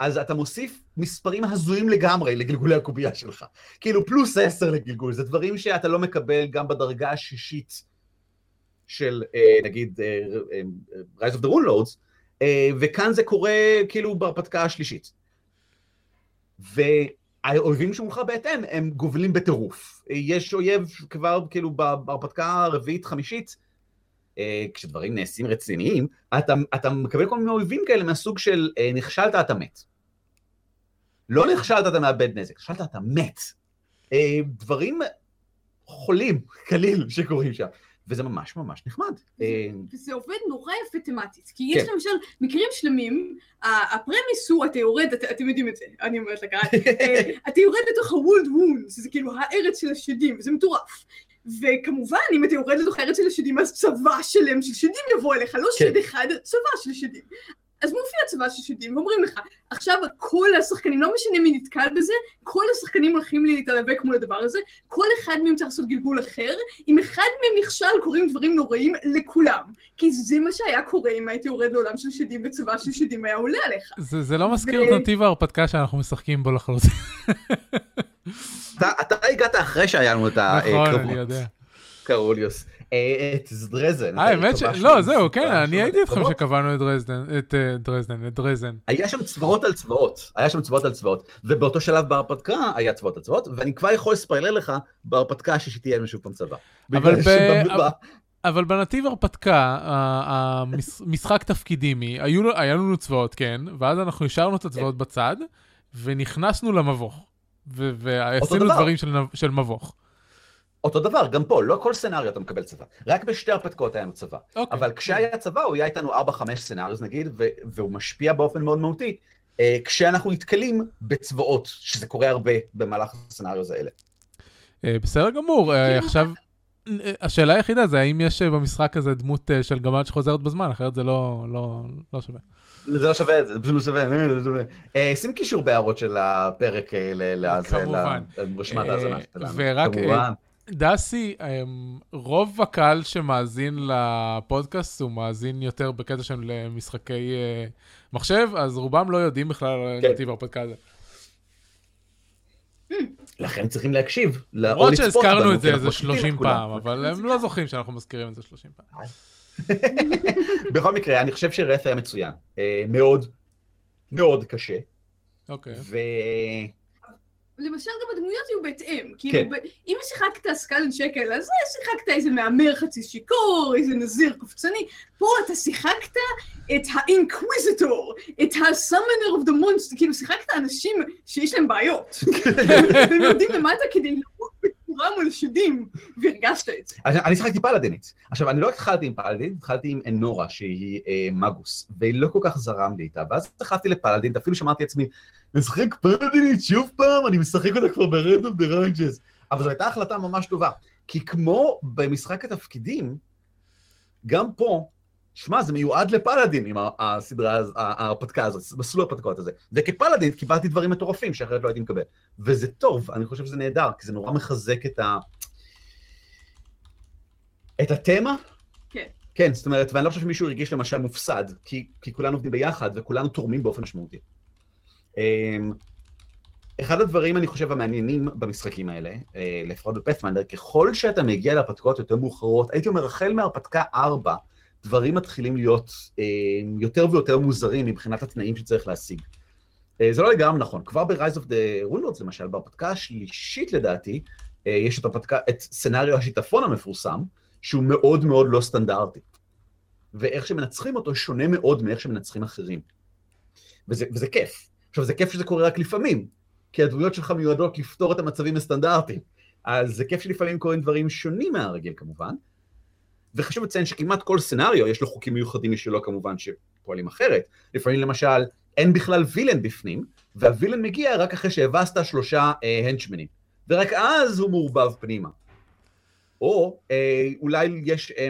אז אתה מוסיף מספרים הזויים לגמרי לגלגולי הקובייה שלך. כאילו פלוס 10 לגלגול, זה דברים שאתה לא מקבל גם בדרגה השישית של אה, נגיד אה, אה, Rise of the Rune Lords, וכאן זה קורה כאילו בהרפתקה השלישית. והאויבים שמולך בהתאם הם גובלים בטירוף. יש אויב כבר כאילו בהרפתקה הרביעית-חמישית, כשדברים נעשים רציניים, אתה, אתה מקבל כל מיני אויבים כאלה מהסוג של נכשלת אתה מת. לא נכשלת אתה מאבד נזק, נכשלת אתה מת. אה, דברים חולים, קליל, שקורים שם. וזה ממש ממש נחמד. אה, וזה עובד נורא יפה תמטית, כי יש כן. למשל מקרים שלמים, הפרמיס הוא, אתה יורד, את- אתם יודעים את זה, אני אומרת לקהל, אה, <laughs> אתה יורד לתוך ה-World Wounds, זה כאילו הארץ של השדים, וזה מטורף. וכמובן, אם אתה יורד לתוך הארץ של השדים, אז צבא שלם של שדים יבוא אליך, לא כן. שד אחד, צבא של שדים. אז מופיע צבא של שדים, ואומרים לך, עכשיו כל השחקנים, לא משנה מי נתקל בזה, כל השחקנים הולכים להתאבק מול הדבר הזה, כל אחד מהם צריך לעשות גלגול אחר, אם אחד מהם נכשל קורים דברים נוראים לכולם. כי זה מה שהיה קורה אם הייתי יורד לעולם של שדים וצבא של שדים היה עולה עליך. זה, זה לא מזכיר ו- את נתיב ההרפתקה שאנחנו משחקים בו לחלוטין. אתה, אתה הגעת אחרי שהיה לנו את נכון, הקרבות. אני יודע. קרוליוס. אה, את דרזן. אה, האמת ש... לא, זהו, כן, אני הייתי איתכם. שקבענו את דרזדן, את אה, דרזדן, את דרזן. היה שם צבאות על צבאות, היה שם צבאות על צבאות, ובאותו שלב בהרפתקה היה צבאות על צבאות, ואני כבר יכול לספיילר לך בהרפתקה שתהיה לנו שוב פעם צבא. אבל ב- אבל בנתיב הרפתקה, המשחק תפקידים היא, היו- היה לנו צבאות, כן, ואז אנחנו השארנו את הצבאות בצד, ונכנסנו למבוך. ועשינו דבר. דברים של מבוך. אותו דבר, גם פה, לא כל סצנריו אתה מקבל צבא, רק בשתי הרפתקאות היה לנו צבא. אוקיי. אבל כשהיה צבא הוא היה איתנו 4-5 סצנריוס נגיד, ו- והוא משפיע באופן מאוד מהותי. אה, כשאנחנו נתקלים בצבאות, שזה קורה הרבה במהלך הסצנריוז האלה. אה, בסדר גמור, אה, כאילו- עכשיו, השאלה היחידה זה האם יש במשחק הזה דמות אה, של גמל שחוזרת בזמן, אחרת זה לא, לא, לא שווה. זה לא שווה, זה פשוט לא שווה, זה לא שווה. שים קישור בהערות של הפרק. לרשימת ההאזנה שלנו. ורק, כמובן. דסי, אמ, רוב הקהל שמאזין לפודקאסט הוא מאזין יותר בקטע של אה, משחקי אה, מחשב, אז רובם לא יודעים בכלל על כן. נתיב ההרפתקה הזה. לכן צריכים להקשיב. למרות שהזכרנו את זה אנחנו איזה מקליטים את 30 כולם. פעם, אבל הם לא זוכרים שאנחנו מזכירים את זה 30 פעם. <laughs> בכל מקרה, אני חושב שרף היה מצוין. אה, מאוד, מאוד קשה. אוקיי. למשל גם הדמויות היו בהתאם. כן. כאילו, ב- אם שיחקת סקלן שקל, אז שיחקת איזה מהמר חצי שיכור, איזה נזיר קופצני. פה אתה שיחקת את האינקוויזיטור, את ה-summoner of the monster, כאילו שיחקת אנשים שיש להם בעיות. <laughs> והם יורדים למטה כדי למות בצורה מול שדים, והרגשת את זה. אני שיחקתי פלאדינית. עכשיו, אני לא התחלתי עם פלאדין, התחלתי עם אנורה, שהיא אה, מגוס, והיא לא כל כך זרם לי איתה, ואז התחלתי לפלאדין, אפילו שמרתי לעצמי, נשחק פלאדינית שוב פעם, אני משחק אותה כבר ב-Red of the Ranges. אבל זו הייתה החלטה ממש טובה, כי כמו במשחק התפקידים, גם פה, שמע, זה מיועד לפלאדין עם הסדרה, ההרפתקה הזאת, מסלול ההרפתקאות הזה. וכפלאדין קיבלתי דברים מטורפים שאחרת לא הייתי מקבל. וזה טוב, אני חושב שזה נהדר, כי זה נורא מחזק את ה... את התמה? כן. כן, זאת אומרת, ואני לא חושב שמישהו הרגיש למשל מופסד, כי, כי כולנו עובדים ביחד וכולנו תורמים באופן משמעותי. אמ, אחד הדברים, אני חושב, המעניינים במשחקים האלה, אה, לפחות בפאת'מנדר, ככל שאתה מגיע להרפתקאות יותר מאוחרות, הייתי אומר, החל מהרפתקה 4, דברים מתחילים להיות אה, יותר ויותר מוזרים מבחינת התנאים שצריך להשיג. אה, זה לא לגמרי נכון. כבר ב-Rise of the Runelords, למשל, בהרפתקה השלישית לדעתי, אה, יש את, הרפתקה, את סצנריו השיטפון המפורסם, שהוא מאוד מאוד לא סטנדרטי. ואיך שמנצחים אותו שונה מאוד מאיך שמנצחים אחרים. וזה, וזה כיף. עכשיו, זה כיף שזה קורה רק לפעמים, כי הדמויות שלך מיועדות לפתור את המצבים הסטנדרטיים. אז זה כיף שלפעמים קורים דברים שונים מהרגיל כמובן. וחשוב לציין שכמעט כל סצנריו יש לו חוקים מיוחדים משלו כמובן שפועלים אחרת. לפעמים למשל אין בכלל וילן בפנים, והווילן מגיע רק אחרי שהבסת שלושה אה, הנצ'מנים, ורק אז הוא מעורבב פנימה. או אה, אולי יש אה,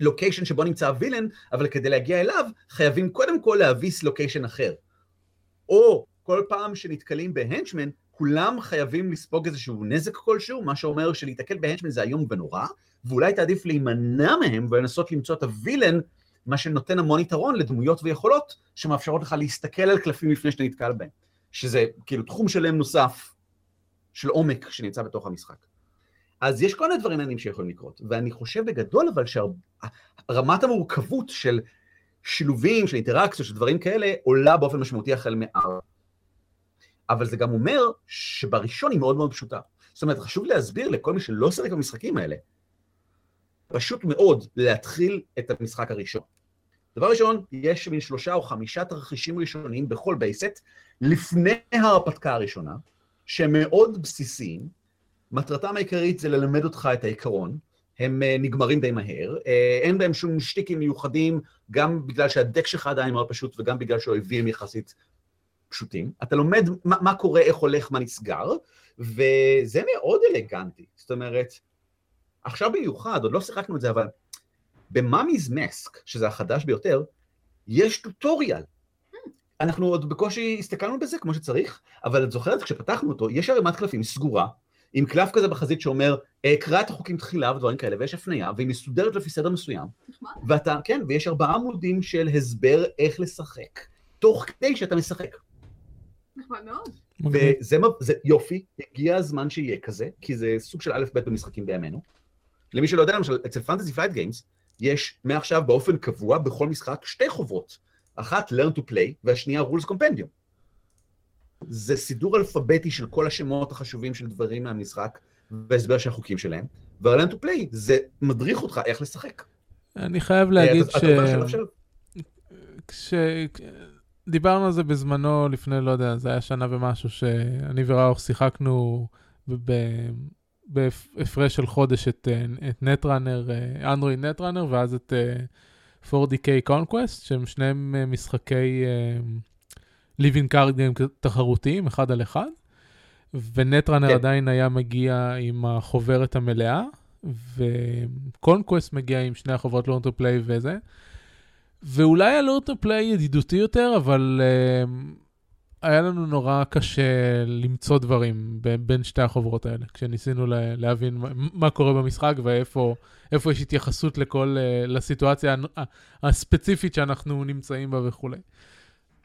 לוקיישן שבו נמצא הווילן, אבל כדי להגיע אליו חייבים קודם כל להביס לוקיישן אחר. או כל פעם שנתקלים בהנצ'מן, כולם חייבים לספוג איזשהו נזק כלשהו, מה שאומר שלהיתקל בהנצ'מן זה איום ונורא, ואולי תעדיף להימנע מהם ולנסות למצוא את הווילן, מה שנותן המון יתרון לדמויות ויכולות שמאפשרות לך להסתכל על קלפים לפני שאתה נתקל בהם. שזה כאילו תחום שלם נוסף של עומק שנמצא בתוך המשחק. אז יש כל מיני דברים מעניינים שיכולים לקרות, ואני חושב בגדול אבל שרמת המורכבות של שילובים, של אינטראקציות, של דברים כאלה, עולה באופן משמעותי החל מארבע. אבל זה גם אומר שבראשון היא מאוד מאוד פשוטה. זאת אומרת, חשוב להסביר לכל מי שלא שיחק במשחקים האלה, פשוט מאוד להתחיל את המשחק הראשון. דבר ראשון, יש מין שלושה או חמישה תרחישים ראשוניים בכל בייסט, לפני ההרפתקה הראשונה, שהם מאוד בסיסיים. מטרתם העיקרית זה ללמד אותך את העיקרון, הם uh, נגמרים די מהר, uh, אין בהם שום שטיקים מיוחדים, גם בגלל שהדק שלך עדיין מאוד פשוט וגם בגלל שהאויבים יחסית פשוטים. אתה לומד מה, מה קורה, איך הולך, מה נסגר, וזה מאוד אלגנטי. זאת אומרת, עכשיו במיוחד, עוד לא שיחקנו את זה, אבל במאמיז מסק, שזה החדש ביותר, יש טוטוריאל. אנחנו עוד בקושי הסתכלנו בזה כמו שצריך, אבל את זוכרת, כשפתחנו אותו, יש ערימת קלפים סגורה, עם קלף כזה בחזית שאומר, "אה, קרא את החוקים תחילה ודברים כאלה, ויש הפנייה, והיא מסודרת לפי סדר מסוים. ואתה, כן, ויש ארבעה עמודים של הסבר איך לשחק, תוך כדי שאתה משחק. נחמד מאוד. מגניב. וזה זה יופי, הגיע הזמן שיהיה כזה, כי זה סוג של א' ב' במשחקים בימינו. למי שלא יודע, למשל, אצל Fantasy Flight Games, יש מעכשיו באופן קבוע בכל משחק שתי חוברות. אחת learn to play, והשנייה rules compendium. זה סידור אלפביתי של כל השמות החשובים של דברים מהמשחק, והסבר של החוקים שלהם, וה-learn to play זה מדריך אותך איך לשחק. אני חייב להגיד אתה- ש... כשדיברנו על זה בזמנו, לפני, לא יודע, זה היה שנה ומשהו, שאני וראוך שיחקנו בהפרש של חודש את, את Netrunner, Android Netrunner, ואז את אה, 40K Conquest, שהם שניהם משחקי living card game תחרותיים, אחד על אחד, ו-Netrunner כן. עדיין היה מגיע עם החוברת המלאה, ו-Conquest מגיע עם שני החוברות learn to play וזה. ואולי ה-learn to play ידידותי יותר, אבל uh, היה לנו נורא קשה למצוא דברים ב- בין שתי החוברות האלה, כשניסינו לה, להבין מה, מה קורה במשחק ואיפה איפה יש התייחסות לכל, uh, לסיטואציה הספציפית שאנחנו נמצאים בה וכולי.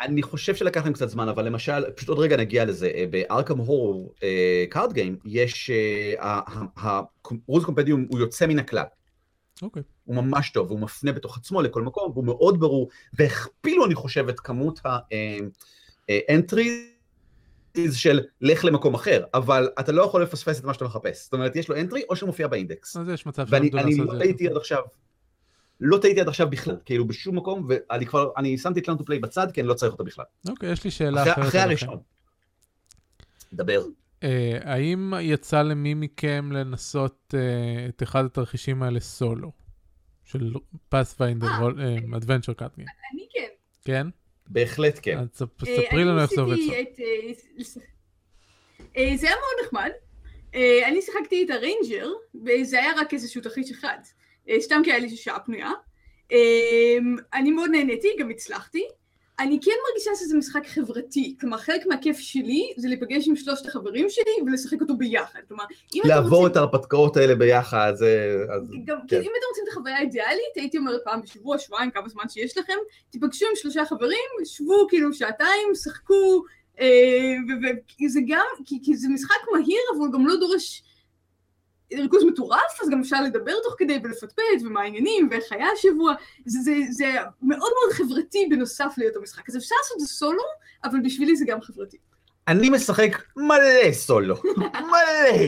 אני חושב שלקח להם קצת זמן, אבל למשל, פשוט עוד רגע נגיע לזה, אה, ב-Arkham Horror Card Game, יש, ה-rules compendium הוא יוצא מן הכלל. אוקיי. הוא ממש טוב, הוא מפנה בתוך עצמו לכל מקום, והוא מאוד ברור, והכפילו, אני חושב, את כמות ה-entry של לך למקום אחר, אבל אתה לא יכול לפספס את מה שאתה מחפש. זאת אומרת, יש לו entry או שהוא מופיע באינדקס. אז יש מצב ואני אני לעשות לא טעיתי. עד עכשיו, לא טעיתי עד עכשיו בכלל, כאילו בשום מקום, ואני כבר, אני שמתי את learn to play בצד, כי אני לא צריך אותה בכלל. אוקיי, יש לי שאלה אחרי- אחרת. אחרי אליכם. הראשון. דבר. אה, האם יצא למי מכם לנסות אה, את אחד התרחישים האלה סולו? של Pathfinder, Adventure Card Game. אני כן. כן? בהחלט כן. אז אה, ספרי לנו איך זה עובד זה היה מאוד נחמד. אני שיחקתי את ה-ranger, וזה היה רק איזשהו תרחיש אחד. סתם כי היה לי שעה פנויה. אני מאוד נהניתי, גם הצלחתי. אני כן מרגישה שזה משחק חברתי. כלומר, חלק מהכיף שלי זה להיפגש עם שלושת החברים שלי ולשחק אותו ביחד. כלומר, אם אתם לעבור רוצים... את ההרפתקאות האלה ביחד, זה... אז- גם כן. אם אתם רוצים את החוויה האידיאלית, הייתי אומרת פעם בשבוע, שבועיים, כמה זמן שיש לכם, תיפגשו עם שלושה חברים, שבו כאילו שעתיים, שחקו, וזה גם, כי, כי זה משחק מהיר, אבל הוא גם לא דורש ריכוז מטורף, אז גם אפשר לדבר תוך כדי ולפטפט, ומה העניינים, ואיך היה השבוע, זה, זה, זה מאוד מאוד חברתי בנוסף להיותו משחק, אז אפשר לעשות את זה סולו, אבל בשבילי זה גם חברתי. אני משחק מלא סולו, <laughs> מלא.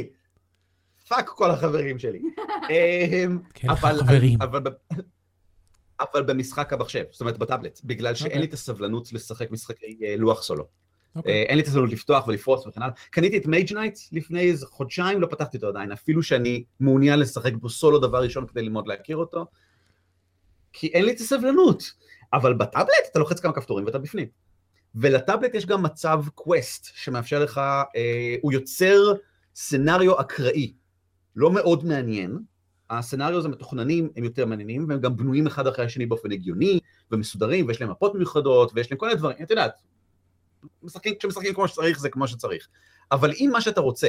fuck כל החברים שלי. אמ, כן, אבל, חברים. אבל, אבל במשחק המחשב, זאת אומרת בטאבלט, בגלל שאין אוקיי. לי את הסבלנות לשחק משחקי אה, לוח סולו. אוקיי. אה, אין לי את הסבלנות לפתוח ולפרוס וכן הלאה. קניתי את Mage Knight לפני איזה חודשיים, לא פתחתי אותו עדיין, אפילו שאני מעוניין לשחק בו סולו דבר ראשון כדי ללמוד להכיר אותו, כי אין לי את הסבלנות. אבל בטאבלט אתה לוחץ כמה כפתורים ואתה בפנים. ולטאבלט יש גם מצב quest שמאפשר לך, אה, הוא יוצר scenario אקראי, לא מאוד מעניין. הסצנריו הזה מתוכננים, הם יותר מעניינים, והם גם בנויים אחד אחרי השני באופן הגיוני, ומסודרים, ויש להם מפות מיוחדות, ויש להם כל מיני דברים, את יודעת, משחקים, כשמשחקים כמו שצריך זה כמו שצריך. אבל אם מה שאתה רוצה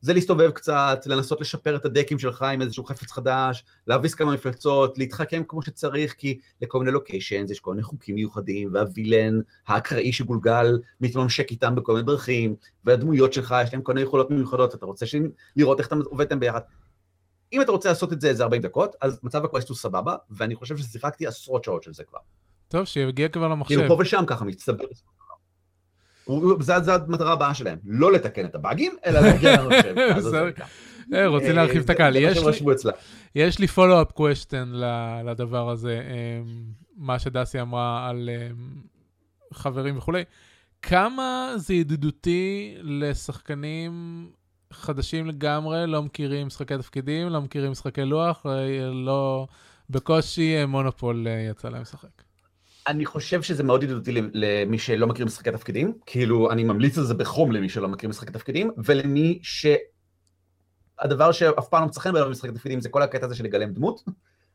זה להסתובב קצת, לנסות לשפר את ה-deckים שלך עם איזשהו חפץ חדש, להביס כמה מפלצות, להתחכם כמו שצריך, כי לכל מיני locations יש כל מיני חוקים מיוחדים, וה-villain האקראי שגולגל מתממשק איתם בכל מיני דרכים, והדמויות שלך יש להם כל מיני יכולות מיוחדות, אתה רוצה ש- לראות איך אתה עובד איתם ביחד. אם אתה רוצה לעשות את זה איזה 40 דקות, אז מצב הקווסט הוא סבבה, ואני חושב ששיחקתי עשרות שעות של זה כבר. טוב, שיגיע כבר למחשב. כאילו פה ושם ככה מצטבר. זה המטרה הבאה שלהם, לא לתקן את הבאגים, אלא להגיע למחשב. בסדר. ככה. אה, רוצים אה, להרחיב את הקהל. יש לי- פולו-אפ קוושטן לדבר הזה, אמ, מה שדסי אמרה על אמ, חברים וכולי. כמה זה ידידותי לשחקנים חדשים לגמרי, לא מכירים משחקי תפקידים, לא מכירים משחקי לוח, אה, לא... בקושי מונופול יצא להם לשחק. אני חושב שזה מאוד ידידותי למי שלא מכיר משחקי תפקידים, כאילו אני ממליץ על זה בחום למי שלא מכיר משחקי תפקידים, ולמי ש... הדבר שאף פעם לא מצא חן בעיניו במשחקי תפקידים זה כל הקטע הזה של לגלם דמות,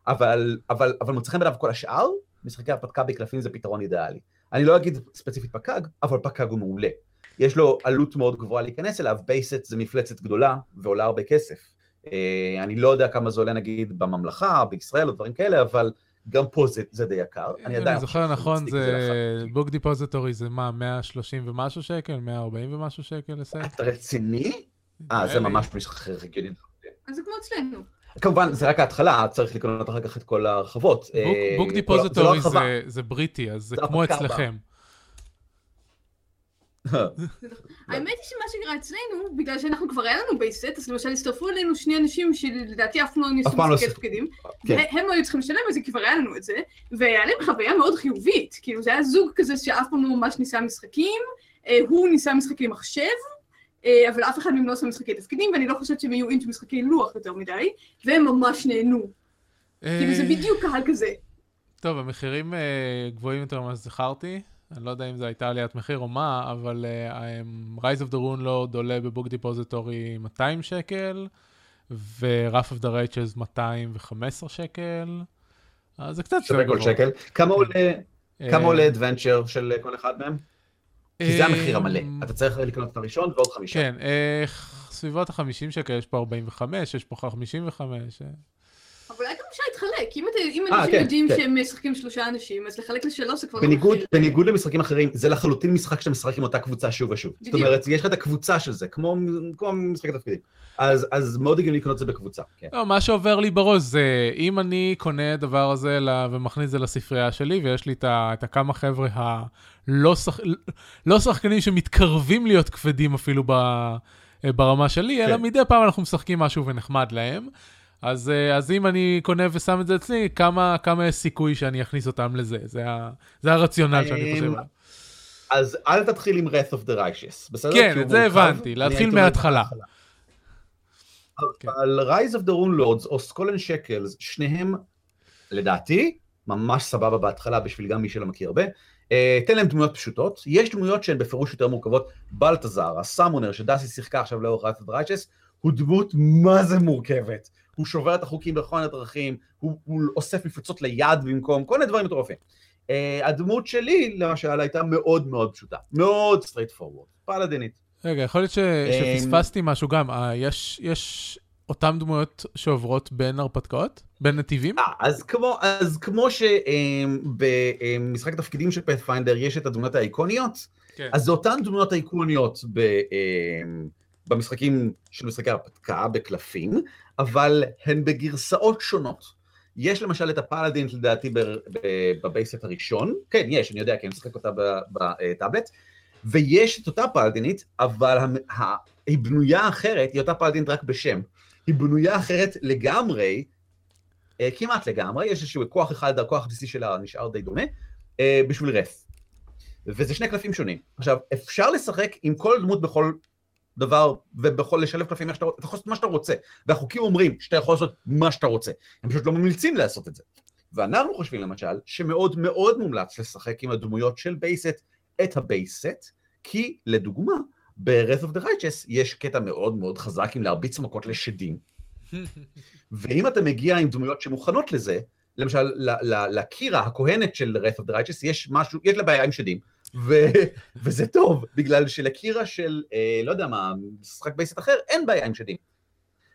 אבל, אבל, אבל מוצא חן בעיניו כל השאר, משחקי הרפתקה בקלפים זה פתרון אידיאלי. אני לא אגיד ספציפית פק"ג, אבל פק"ג הוא מעולה. יש לו עלות מאוד גבוהה להיכנס אליו, base set זה מפלצת גדולה ועולה הרבה כסף. אה, אני לא יודע כמה זה עולה נגיד בממלכה, בישראל או דברים כאלה, אבל גם פה זה, זה די יקר. אני עדיין אני זוכר נכון, זה. Book Depository זה מה, 130 ומשהו שקל? 140 ומשהו שקל לסט? אתה רציני? אה, זה ממש משחק הגיוני. אז זה כמו אצלנו. כמובן, זה רק ההתחלה, צריך לקנות אחר כך את כל ההרחבות. בוק- אה, בוק כל- דיפוזיטורי זה לא בריטי, אז זה כמו אצלכם. <laughs> האמת היא שמה שקרה אצלנו, בגלל שאנחנו כבר היה לנו בייסט, אז למשל הצטרפו אלינו שני אנשים שלדעתי אף פעם לא ניסו פעם לא תפקידים, כן. והם לא היו צריכים לשלם על זה, כי כבר היה לנו את זה, והיה להם חוויה מאוד חיובית, כאילו זה היה זוג כזה שאף פעם לא ממש ניסה משחקים, אה, הוא ניסה משחקי מחשב, אה, אבל אף אחד מהם לא עושה משחקי תפקידים, ואני לא חושבת שהם היו אינץ' משחקי לוח יותר מדי, והם ממש נהנו, כאילו זה אה, בדיוק קהל כזה. טוב, המחירים אה, גבוהים יותר ממה שזכרתי, אני לא יודע אם זו הייתה עליית מחיר או מה, אבל uh, Rise of the Rune Lord עולה בבוק דיפוזיטורי 200 שקל, ו-Rough of the Righteous 215 שקל. אז זה קצת שווה כל שקל. כמה עולה, כמה עולה Adventure של כל אחד מהם? כי זה המחיר המלא. אתה צריך לקנות את הראשון ועוד חמישה. כן, סביבות ה-50 שקל, יש פה 45, יש פה 55. אבל אולי גם אפשר להתחלק, אם אנשים כן, יודעים כן. שהם משחקים שלושה אנשים, אז לחלק לשלוש זה כבר לא מחיר. בניגוד למשחקים אחרים, זה לחלוטין משחק שאתה משחק עם אותה קבוצה שוב ושוב. זאת אומרת, יש לך את הקבוצה של זה, כמו משחק התפקידים. אז מאוד הגיוני לקנות את זה בקבוצה. כן. לא, מה שעובר לי בראש זה, אם אני קונה את הדבר הזה ומכניס את זה לספרייה שלי, ויש לי את הכמה חבר'ה הלא לא שחקנים שמתקרבים להיות כבדים אפילו ברמה שלי, אלא מדי פעם אנחנו משחקים משהו ונחמד להם. אז, אה, אז אם אני קונה ושם את זה אצלי, כמה, כמה יש סיכוי שאני אכניס אותם לזה? זה, ה, זה הרציונל שאני חושב עליו. אז אל תתחיל עם Wrath of the Righteous, בסדר? כן, את זה הבנתי, להתחיל מההתחלה. אבל Rise of the Rune Lords או Skull and Shackles, שניהם, לדעתי, ממש סבבה בהתחלה בשביל גם מי שלא מכיר הרבה. אה, תן להם דמויות פשוטות, יש דמויות שהן בפירוש יותר מורכבות, בלטזר, ה-summoner שדסי שיחקה עכשיו לאורך Rise of the Righteous, הוא דמות מה זה מורכבת. הוא שובר את החוקים בכל מיני דרכים, הוא, הוא אוסף מפלצות ליד במקום, כל מיני דברים מטורפים. Uh, הדמות שלי, למשל, הייתה מאוד מאוד פשוטה, מאוד straightforward, פלאדינית. רגע, יכול להיות ש... אה, שפספסתי משהו גם, uh, יש, יש אותן דמויות שעוברות בין הרפתקאות? בין נתיבים? 아, אז כמו, אז כמו שבמשחק תפקידים של פאת'פיינדר יש את הדמויות האיקוניות, כן. אז זה אותן דמויות האיקוניות ב, במשחקים של משחקי הרפתקה, בקלפים, אבל הן בגרסאות שונות. יש למשל את הפלאדין לדעתי בבייסט הראשון, כן יש, אני יודע, כי אני משחק אותה בטאבלט, ויש את אותה פלאדינית, אבל היא בנויה אחרת, היא אותה פלאדינית רק בשם. היא בנויה אחרת לגמרי, אה, כמעט לגמרי, יש איזשהו כוח אחד, הכוח הבסיסי שלה נשאר די דומה, אה, בשביל רף. וזה שני קלפים שונים. עכשיו, אפשר לשחק עם כל דמות בכל דבר, ובכל לשלב קלפים איך שאתה רוצה, אתה יכול לעשות מה שאתה רוצה. והחוקים אומרים שאתה יכול לעשות מה שאתה רוצה. הם פשוט לא ממליצים לעשות את זה. ואנחנו חושבים למשל, שמאוד מאוד מומלץ לשחק עם הדמויות של בייסט את הבייסט, כי לדוגמה, ב-Wrath of the Righteous יש קטע מאוד מאוד חזק עם להרביץ מכות לשדים. <laughs> ואם אתה מגיע עם דמויות שמוכנות לזה, למשל לקירה, הכהנת של Wrath of the Righteous, יש משהו, יש לה בעיה עם שדים. ו- <laughs> וזה טוב, בגלל שלקירה של, אה, לא יודע מה, משחק בייסט אחר, אין בעיה עם שדים.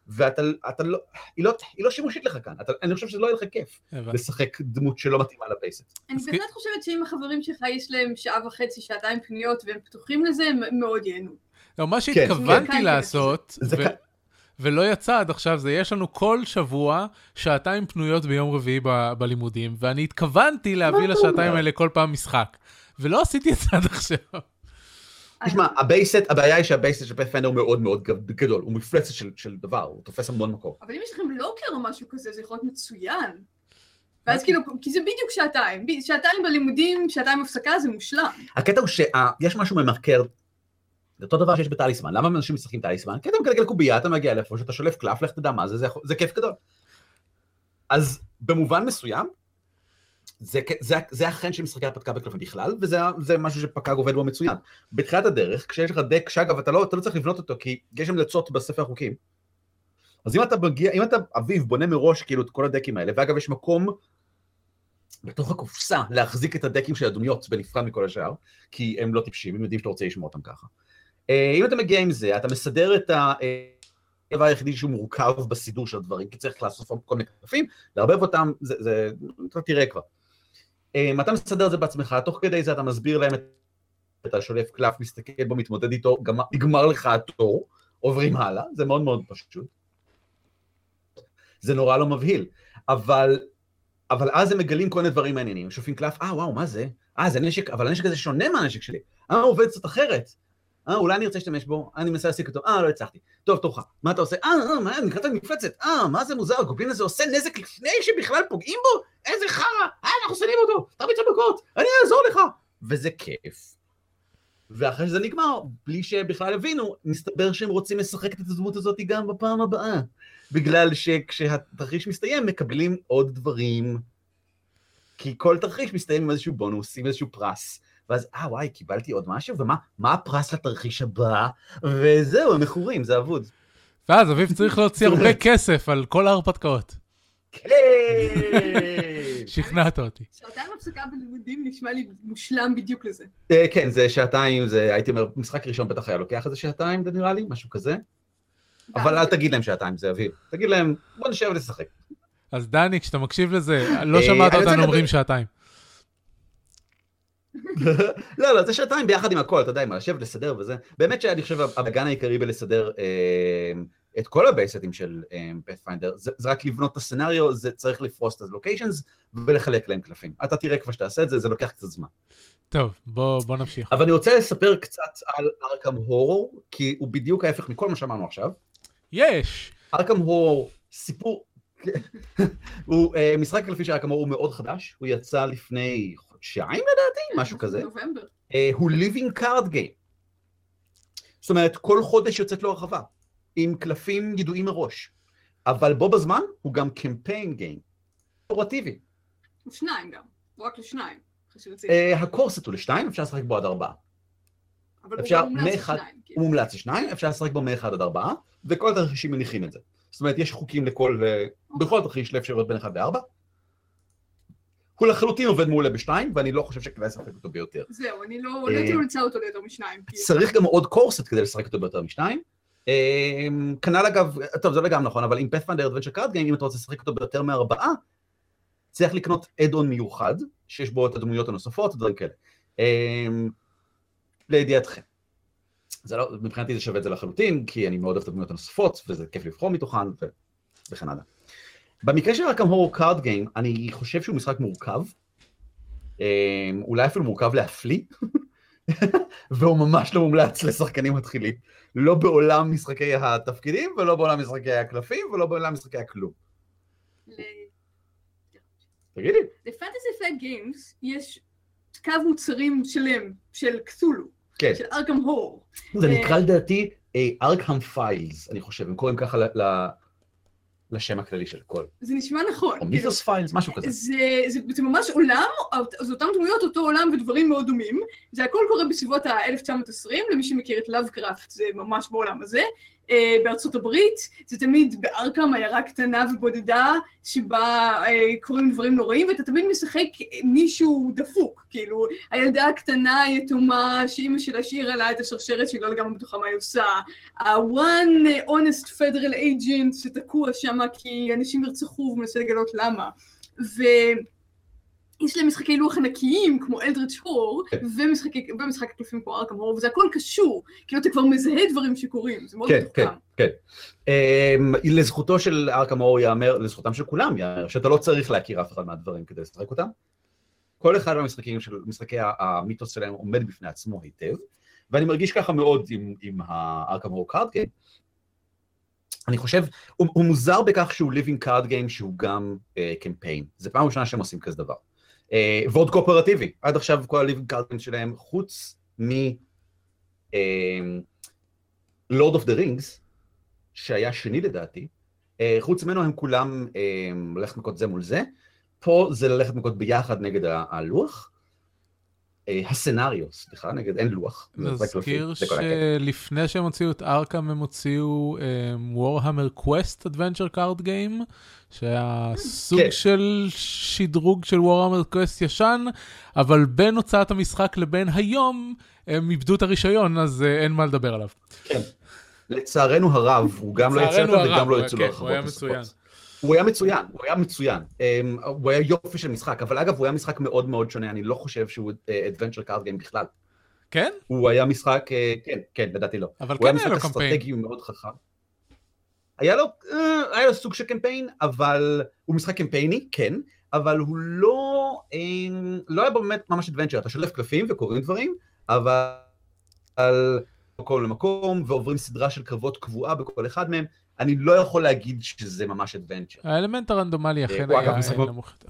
ואתה אתה לא, היא לא, היא לא שימושית לך כאן, אתה, אני חושב שזה לא יהיה לך כיף לשחק דמות שלא מתאימה לבייסט. אני באמת חושבת שאם החברים שלך יש להם שעה וחצי, שעתיים פניות והם פתוחים לזה, הם מאוד ייהנו. לא, מה שהתכוונתי כן, לעשות, ו... ולא יצא עד עכשיו, זה יש לנו כל שבוע שעתיים פנויות ביום רביעי ב- בלימודים, ואני התכוונתי להביא לשעתיים האלה כל פעם משחק. ולא עשיתי את זה עד עכשיו. תשמע, הבייסט, הבעיה היא שהבייסט של פאת'פיינדר הוא מאוד מאוד גדול, הוא מפלצת של, של דבר, הוא תופס המון מקום. אבל אם יש לכם לוקר או משהו כזה, זה יכול להיות מצוין. ואז כאילו, כי זה בדיוק שעתיים, שעתיים בלימודים, שעתיים הפסקה, זה מושלם. הקטע הוא שיש משהו ממכר, זה אותו דבר שיש בטליסמן, למה אנשים משחקים טליסמן? כי אתה מגלגל קובייה, אתה מגיע לאיפה שאתה שולף קלף, לך תדע מה זה, זה, זה כיף גדול. אז במובן מסוים, זה, זה, זה החן של משחקי הרפתקה בקלפים בכלל, וזה משהו שפק"ג עובד בו מצוין. בתחילת הדרך, כשיש לך דק, שאגב, אתה לא, אתה לא צריך לבנות אותו, כי יש המלצות בספר החוקים. אז אם אתה מגיע, אם אתה, אביב, בונה מראש כאילו את כל הדקים האלה, ואגב, יש מקום בתוך הקופסה להחזיק את הדקים של הדמויות בנפרד מכל השאר, כי הם לא טיפשים, הם יודעים שאתה רוצה לשמוע אותם ככה. אה, אם אתה מגיע עם זה, אתה מסדר את ה... הדבר היחידי שהוא מורכב בסידור של הדברים, כי צריך לאסוף כל מיני קלפים, לערבב אותם, זה, זה, אתה תראה כבר. Um, אתה מסדר את זה בעצמך, תוך כדי זה אתה מסביר להם את... אתה שולף קלף, מסתכל בו, מתמודד איתו, נגמר לך התור, עוברים הלאה, זה מאוד מאוד פשוט. זה נורא לא מבהיל, אבל, אבל אז הם מגלים כל מיני דברים מעניינים, שופים קלף, אה וואו, מה זה? אה, זה נשק, אבל הנשק הזה שונה מהנשק שלי. אה, הוא עובד קצת אחרת. אה, אולי אני ארצה להשתמש בו, אני מנסה להשיג אותו, אה, לא הצלחתי. טוב, תורך. מה אתה עושה? אה, אה, מה, נקראת מפלצת. אה, מה זה מוזר, הגובלין הזה עושה נזק לפני שבכלל פוגעים בו? איזה חרא, אה, אנחנו שונאים אותו, תרביץ המכות, אני אעזור לך. וזה כיף. ואחרי שזה נגמר, בלי שבכלל הבינו, מסתבר שהם רוצים לשחק את הדמות הזאת גם בפעם הבאה. בגלל שכשהתרחיש מסתיים, מקבלים עוד דברים. כי כל תרחיש מסתיים עם איזשהו בונוס, עם איזשהו פרס. ואז, אה, וואי, קיבלתי עוד משהו, ומה מה הפרס לתרחיש הבא? וזהו, הם מכורים, זה אבוד. ואז אביב צריך להוציא הרבה <laughs> כסף על כל ההרפתקאות. כן! <laughs> שכנעת אותי. שעתיים הפסקה בלימודים נשמע לי מושלם בדיוק לזה. אה, כן, זה שעתיים, זה, הייתי אומר, משחק ראשון בטח היה לוקח איזה שעתיים, זה נראה לי, משהו כזה. אבל אל תגיד להם שעתיים, זה אביב. תגיד להם, בוא נשב ונשחק. אז דני, כשאתה מקשיב לזה, לא אה, שמעת אני רוצה אותנו אומרים שעתיים. <laughs> לא, לא, זה שעתיים ביחד עם הכל, אתה יודע, עם לשבת, לסדר וזה. באמת שאני חושב, הבגן העיקרי בלסדר אה, את כל הבייסטים של פאת'פיינדר, זה, זה רק לבנות את הסצנריו, זה צריך לפרוס את הלוקיישנס ולחלק להם קלפים. אתה תראה כבר שאתה עושה את זה, זה לוקח קצת זמן. טוב, בוא בוא נמשיך. אבל אני רוצה לספר קצת על ארכם הורור, כי הוא בדיוק ההפך מכל מה שאמרנו עכשיו. יש! ארכם הורור, סיפור, <laughs> הוא אה, משחק קלפי של ארכם הורור מאוד חדש, הוא יצא לפני חודשיים לדעתי, משהו כזה. נובמבר. אה, הוא living card game. זאת אומרת, כל חודש יוצאת לו הרחבה, עם קלפים ידועים מראש. אבל בו בזמן הוא גם קמפיין גיים. אופרטיבי. הוא שניים גם. הוא רק לשניים. אה, הקורסט הוא לשתיים, אפשר לשחק בו עד ארבעה. אבל אפשר הוא מומלץ לשניים, כן. הוא מומלץ לשניים, אפשר לשחק בו מאחד עד ארבעה, וכל התרחישים מניחים את זה. זאת אומרת, יש חוקים לכל, אה, בכל תרחיש לאפשרויות בין אחד לארבע. הוא לחלוטין עובד מעולה בשתיים, ואני לא חושב שכדאי לשחק אותו ביותר. זהו, אני לא אה, הייתי ממליצה אותו ליותר משניים. צריך גם עוד core set כדי לשחק אותו ביותר משניים. אמ, כנ"ל אגב, טוב זה לא גם נכון, אבל עם Pathfinder Adventure Card Game, אם אתה רוצה לשחק אותו ביותר מארבעה, צריך לקנות add-on מיוחד, שיש בו את הדמויות הנוספות, דברים כאלה. אמ, לידיעתכם. זה לא, מבחינתי זה שווה את זה לחלוטין, כי אני מאוד אוהב את הדמויות הנוספות, וזה כיף לבחור מתוכן. וכן הלאה. במקרה של Arkham Horror Card Game, אני חושב שהוא משחק מורכב, אמ, אולי אפילו מורכב להפליא, <laughs> והוא ממש לא מומלץ לשחקנים מתחילים. לא בעולם משחקי התפקידים, ולא בעולם משחקי הקלפים, ולא בעולם משחקי הכלום. תגידי. ל-Fantasy Flight Games יש קו מוצרים שלם של קתולו, כן. של Arkham Horror. זה אה, נקרא לדעתי Arkham Files, אני חושב, הם קוראים ככה לשם הכללי של הכל. זה נשמע נכון. או כאילו, מיתוס Files, משהו כזה. זה, זה, זה ממש עולם, זה אותם דמויות, אותו עולם ודברים מאוד דומים. זה הכל קורה בסביבות ה-1920, למי שמכיר את לאבקראפט זה ממש בעולם הזה. Uh, בארצות הברית. זה תמיד בארכם עיירה קטנה ובודדה שבה uh, קורים דברים נוראים ואתה תמיד משחק מישהו דפוק, כאילו הילדה הקטנה היתומה שאימא שלה השאירה לה את השרשרת שהיא לא לגמרי בטוחה מה היא עושה, ה-one honest federal agent שתקוע שם כי אנשים נרצחו ומנסה לגלות למה. ויש להם משחקי לוח ענקיים כמו אלדריץ' הור, כן. ומשחק הקלפים כמו ארכם הור, וזה הכל קשור, כאילו אתה כבר מזהה דברים שקורים, זה מאוד כן, מתוחכם. כן, כן. Um, לזכותו של ארכם אור ייאמר, לזכותם של כולם ייאמר, שאתה לא צריך להכיר אף אחד מהדברים כדי לשחק אותם. כל אחד מהמשחקים של משחקי המיתוס שלהם עומד בפני עצמו היטב, ואני מרגיש ככה מאוד עם, עם ה Arkham Horror Card Game. אני חושב, הוא, הוא מוזר בכך שהוא living card game שהוא גם קמפיין. זה פעם ראשונה שהם עושים כזה דבר. Uh, ועוד קואופרטיבי. עד עכשיו כל card game שלהם, חוץ מ... Lord of the Rings, שהיה שני לדעתי, אה, חוץ ממנו הם כולם אה, ללכת מכות זה מול זה, פה זה ללכת מכות ביחד נגד הלוח, אה, ה scenario, סליחה, נגד אין לוח. נזכיר. שלפני שהם הוציאו את Arkham הם הוציאו Warhammer Quest Adventure Card Game, שהיה סוג כן. של שדרוג של Warhammer Quest ישן, אבל בין הוצאת המשחק לבין היום הם איבדו את הרישיון אז אה, אין מה לדבר עליו. כן. לצערנו הרב, הוא גם לא יצא וגם לא יצאו לו כן, הרחבות נוספות. הוא היה מצוין, הוא היה מצוין. אמ, הוא היה יופי של משחק, אבל אגב, הוא היה משחק מאוד מאוד שונה, אני לא חושב שהוא adventure card game בכלל. כן? הוא היה משחק, אה, כן, כן, לדעתי לא. אבל הוא היה כן היה לו משחק קמפיין. אסטרטגי מאוד חכם. היה לו, אה, היה לו סוג של קמפיין, אבל הוא משחק קמפייני, כן, אבל הוא לא, אה, לא היה באמת ממש adventure, אתה שולף קלפים וקוראים דברים, אבל על מקום למקום, ועוברים סדרה של קרבות קבועה בכל אחד מהם, אני לא יכול להגיד שזה ממש adventure. האלמנט הרנדומלי אכן הוא אגב היה אה, נמוך יותר.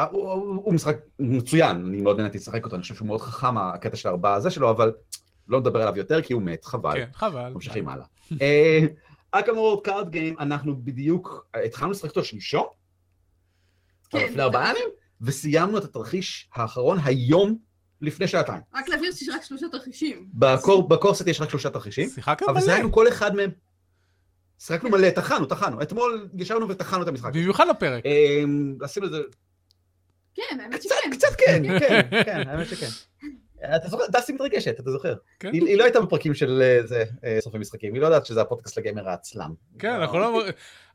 אה, הוא, משחק מצוין, אני מאוד נהניתי לשחק אותו, אני חושב שהוא מאוד חכם, הקטע של הארבעה הזה שלו, אבל לא נדבר עליו יותר כי הוא מת, חבל. כן, חבל. ממשיכים הלאה. Arkham Horror Card Game, אנחנו בדיוק, התחלנו לשחק אותו שלשום? כן. לפני ארבעה ימים? וסיימנו את התרחיש האחרון היום לפני שעתיים. רק להבהיר שיש רק שלושה תרחישים. בקור- בקורסט יש רק שלושה תרחישים, שיחקת אבל מלא. שיחקנו כל אחד מהם. שיחקנו מלא, טחנו, טחנו. אתמול ישבנו וטחנו את המשחק. במיוחד לפרק. אמ, עשינו את זה... כן, האמת שכן. קצת כן, כן, כן, האמת שכן. אתה זוכר, דסי מתרגשת, אתה זוכר. כן. היא היא לא הייתה בפרקים של אה, זה, אה, סופי משחקים, היא לא יודעת שזה הפודקאסט לגמר העצלם. כן, אנחנו לא...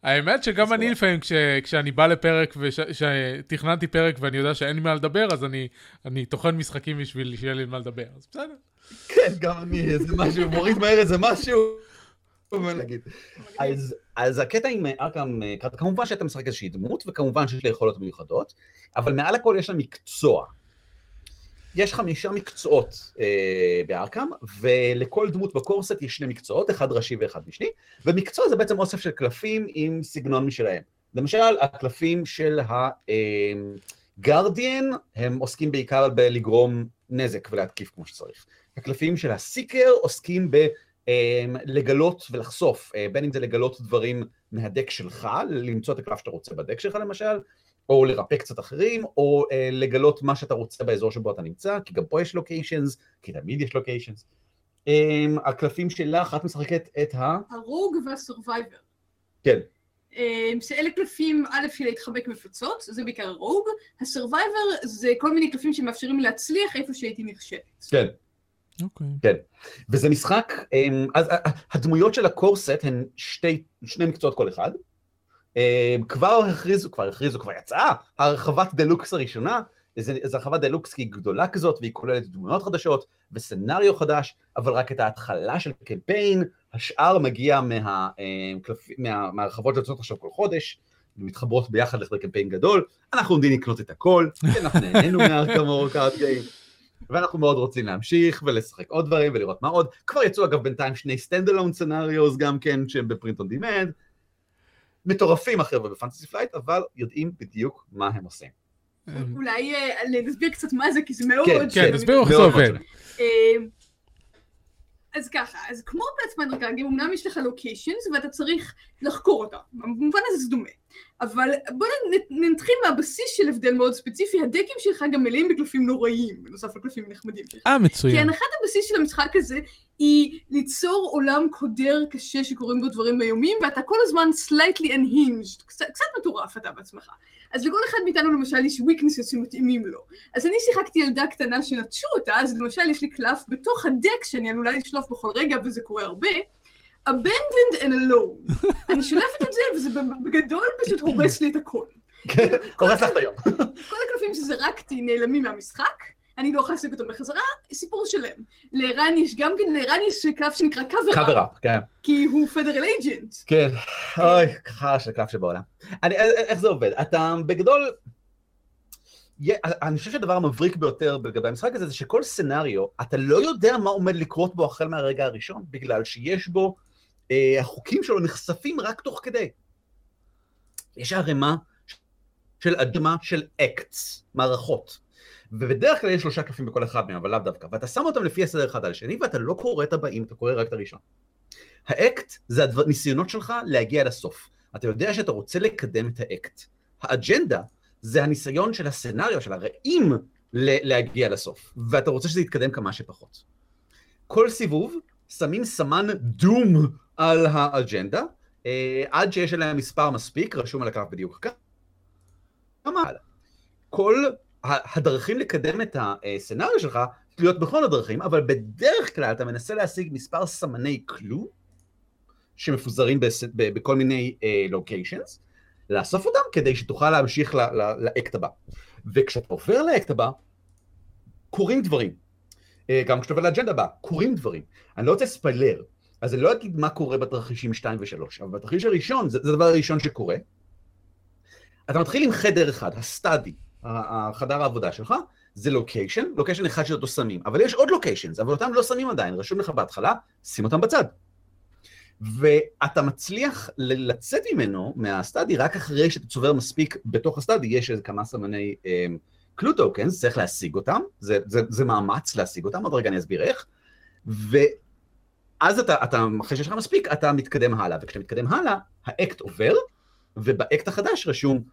האמת שגם אני <laughs> לפעמים, כש- כשאני בא לפרק, כשתכננתי פרק ואני יודע שאין לי מה לדבר, אז אני- אני טוחן משחקים בשביל שיהיה לי מה לדבר, אז בסדר. כן, גם אני, איזה משהו, מוריד מהר איזה משהו. אז, אז הקטע עם ארכם, אה, כמובן שאתה משחק איזושהי דמות, וכמובן שיש לה יכולות מיוחדות, אבל מעל הכל יש לה מקצוע. יש חמישה מקצועות אה, בארכם, ולכל דמות בקורסט יש שני מקצועות, אחד ראשי ואחד משני, ומקצוע זה בעצם אוסף של קלפים עם סגנון משלהם. למשל, הקלפים של הגרדיאן, הם עוסקים בעיקר בלגרום נזק ולהתקיף כמו שצריך. הקלפים של הסיקר עוסקים ב... אמ, לגלות ולחשוף, אה, בין אם זה לגלות דברים מהדק שלך, למצוא את הקלף שאתה רוצה בדק שלך למשל, או לרפא קצת אחרים, או אה, לגלות מה שאתה רוצה באזור שבו אתה נמצא, כי גם פה יש לוקיישנס, כי תמיד יש לוקיישנס. אמ, הקלפים שלך, את משחקת את ה... ה rogue וה survivor. כן, אמ, שאלה קלפים, א', של להתחמק ממפלצות, זה בעיקר ה rogue. ה survivor זה כל מיני קלפים שמאפשרים להצליח איפה שהייתי נכשלת. כן. אוקיי. וזה משחק, אמ, אז ה- ה- הדמויות של ה core set הן שתי, שני מקצועות כל אחד. אמ, כבר הכריזו, כבר הכריזו, כבר יצאה הרחבת דלוקס הראשונה, זה הרחבת דלוקס כי היא גדולה כזאת והיא כוללת דמויות חדשות ו scenario חדש, אבל רק את ההתחלה של קמפיין, השאר מגיע מה, מה, מהרחבות שיוצאות עכשיו כל חודש, מתחברות ביחד לכדי קמפיין גדול, אנחנו עומדים לקנות את הכל, אנחנו נהנינו מה Arkham Horror Card Game. ואנחנו מאוד רוצים להמשיך ולשחק עוד דברים ולראות מה עוד. כבר יצאו אגב בינתיים שני standalone scenarios גם כן שהם ב print on demand. מטורפים החבר'ה ב Fantasy Flight, אבל יודעים בדיוק מה הם עושים. אולי אה, נסביר קצת מה זה, כי זה מאוד... כן, כן, תסבירו איך זה עובד. אה, אז ככה, אז כמו בעצמן רגעים, אמנם יש לך locations ואתה צריך לחקור אותם, במובן הזה זה דומה. אבל בוא נתחיל מהבסיס של הבדל מאוד ספציפי, הדקים שלך גם מלאים בקלפים נוראיים, בנוסף לקלפים נחמדים שלך. אה, כי מצוין. הנחת הבסיס של המשחק הזה היא ליצור עולם קודר קשה שקורים בו דברים איומים, ואתה כל הזמן slightly unhinged, קצת, קצת מטורף אתה בעצמך. אז לכל אחד מאיתנו למשל יש weaknesses שמתאימים לו. אז אני שיחקתי ילדה קטנה שנטשו אותה, אז למשל יש לי קלף בתוך הדק שאני עלולה לשלוף בכל רגע, וזה קורה הרבה. Abandoned and alone. אני שולפת את זה, וזה בגדול פשוט הורס לי את הכל. כן, הורס לך את היום. כל הקלפים שזרקתי נעלמים מהמשחק, אני לא יכולה להשיג אותם בחזרה, סיפור שלם. לערן יש גם כן, לערן יש קלף שנקרא cover cover up, up, כן. כי הוא פדרל אייג'נט. כן, אוי, ככה של קלף שבעולם. אני, א- א- איך זה עובד? אתה בגדול, יה- אני חושב שהדבר המבריק ביותר לגבי המשחק הזה זה שכל סצנריו, אתה לא יודע מה עומד לקרות בו החל מהרגע הראשון, בגלל שיש בו, אה, החוקים שלו נחשפים רק תוך כדי. יש ערימה של אדמה של אקטס, מערכות. ובדרך כלל יש שלושה קלפים בכל אחד מהם, אבל לאו דווקא. ואתה שם אותם לפי הסדר אחד על השני, ואתה לא קורא את הבאים, אתה קורא רק את הראשון. האקט זה הדבר, ניסיונות שלך להגיע לסוף. אתה יודע שאתה רוצה לקדם את האקט. האג'נדה זה הניסיון של הסצנריו, של הרעים, ל- להגיע לסוף. ואתה רוצה שזה יתקדם כמה שפחות. כל סיבוב שמים סמן דום על האג'נדה, אה, עד שיש עליה מספר מספיק, רשום על הקו בדיוק כמה הלאה. כל הדרכים לקדם את הסצנריו שלך תלויות בכל הדרכים, אבל בדרך כלל אתה מנסה להשיג מספר סמני clue, שמפוזרים בס... ב... בכל מיני locations, לאסוף אותם כדי שתוכל להמשיך ל... ל... לאקט הבא. וכשאתה עובר לאקט הבא, קורים דברים. אה, גם כשאתה עובר לאג'נדה הבאה, קורים דברים. אני לא רוצה ספיילר, אז אני לא אגיד מה קורה בתרחישים 2 ו-3, אבל בתרחיש הראשון, זה, זה הדבר הראשון שקורה. אתה מתחיל עם חדר אחד, ה study, החדר העבודה שלך, זה location, location אחד שאותו שמים, אבל יש עוד locations, אבל אותם לא שמים עדיין, רשום לך בהתחלה, שים אותם בצד. ואתה מצליח לצאת ממנו, מה study, רק אחרי שאתה צובר מספיק בתוך ה study, יש איזה כמה סמני אמ, clue tokens, צריך להשיג אותם, זה, זה, זה מאמץ להשיג אותם, עוד רגע אני אסביר איך, ואז אתה, אתה, אחרי שיש לך מספיק, אתה מתקדם הלאה, וכשאתה מתקדם הלאה, האקט עובר, ובאקט החדש רשום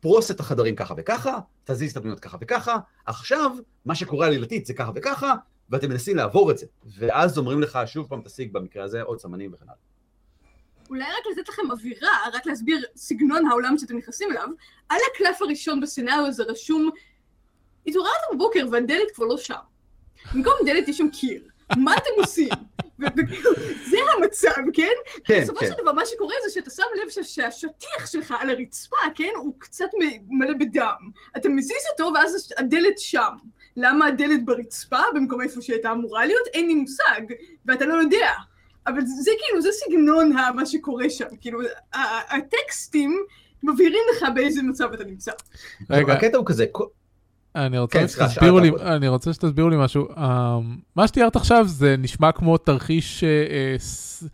פרוס את החדרים ככה וככה, תזיז את הדמויות ככה וככה, עכשיו, מה שקורה עלילתית זה ככה וככה, ואתם מנסים לעבור את זה. ואז אומרים לך, שוב פעם תשיג במקרה הזה עוד סמנים וכן הלאה. אולי רק לתת לכם אווירה, רק להסביר סגנון העולם שאתם נכנסים אליו, על הקלף הראשון בסצנריו הזה רשום, התעוררת בבוקר והדלת כבר לא שם. במקום דלת יש שם קיר. מה אתם עושים? וכאילו, זה המצב, כן? כן, בסופו כן. של דבר, מה שקורה זה שאתה שם לב שה- שהשטיח שלך על הרצפה, כן? הוא קצת מ- מלא בדם. אתה מזיז אותו, ואז הדלת שם. למה הדלת ברצפה, במקום איפה שהייתה אמורה להיות? אין לי מושג, ואתה לא יודע. אבל זה, זה כאילו, זה סגנון מה שקורה שם. כאילו, הטקסטים מבהירים לך באיזה מצב אתה נמצא. רגע, הקטע הוא כזה, כל- אני רוצה כן, שתסבירו לי. אני רוצה שתסבירו לי משהו. Um, מה שתיארת עכשיו זה נשמע כמו תרחיש אה, אה, ס,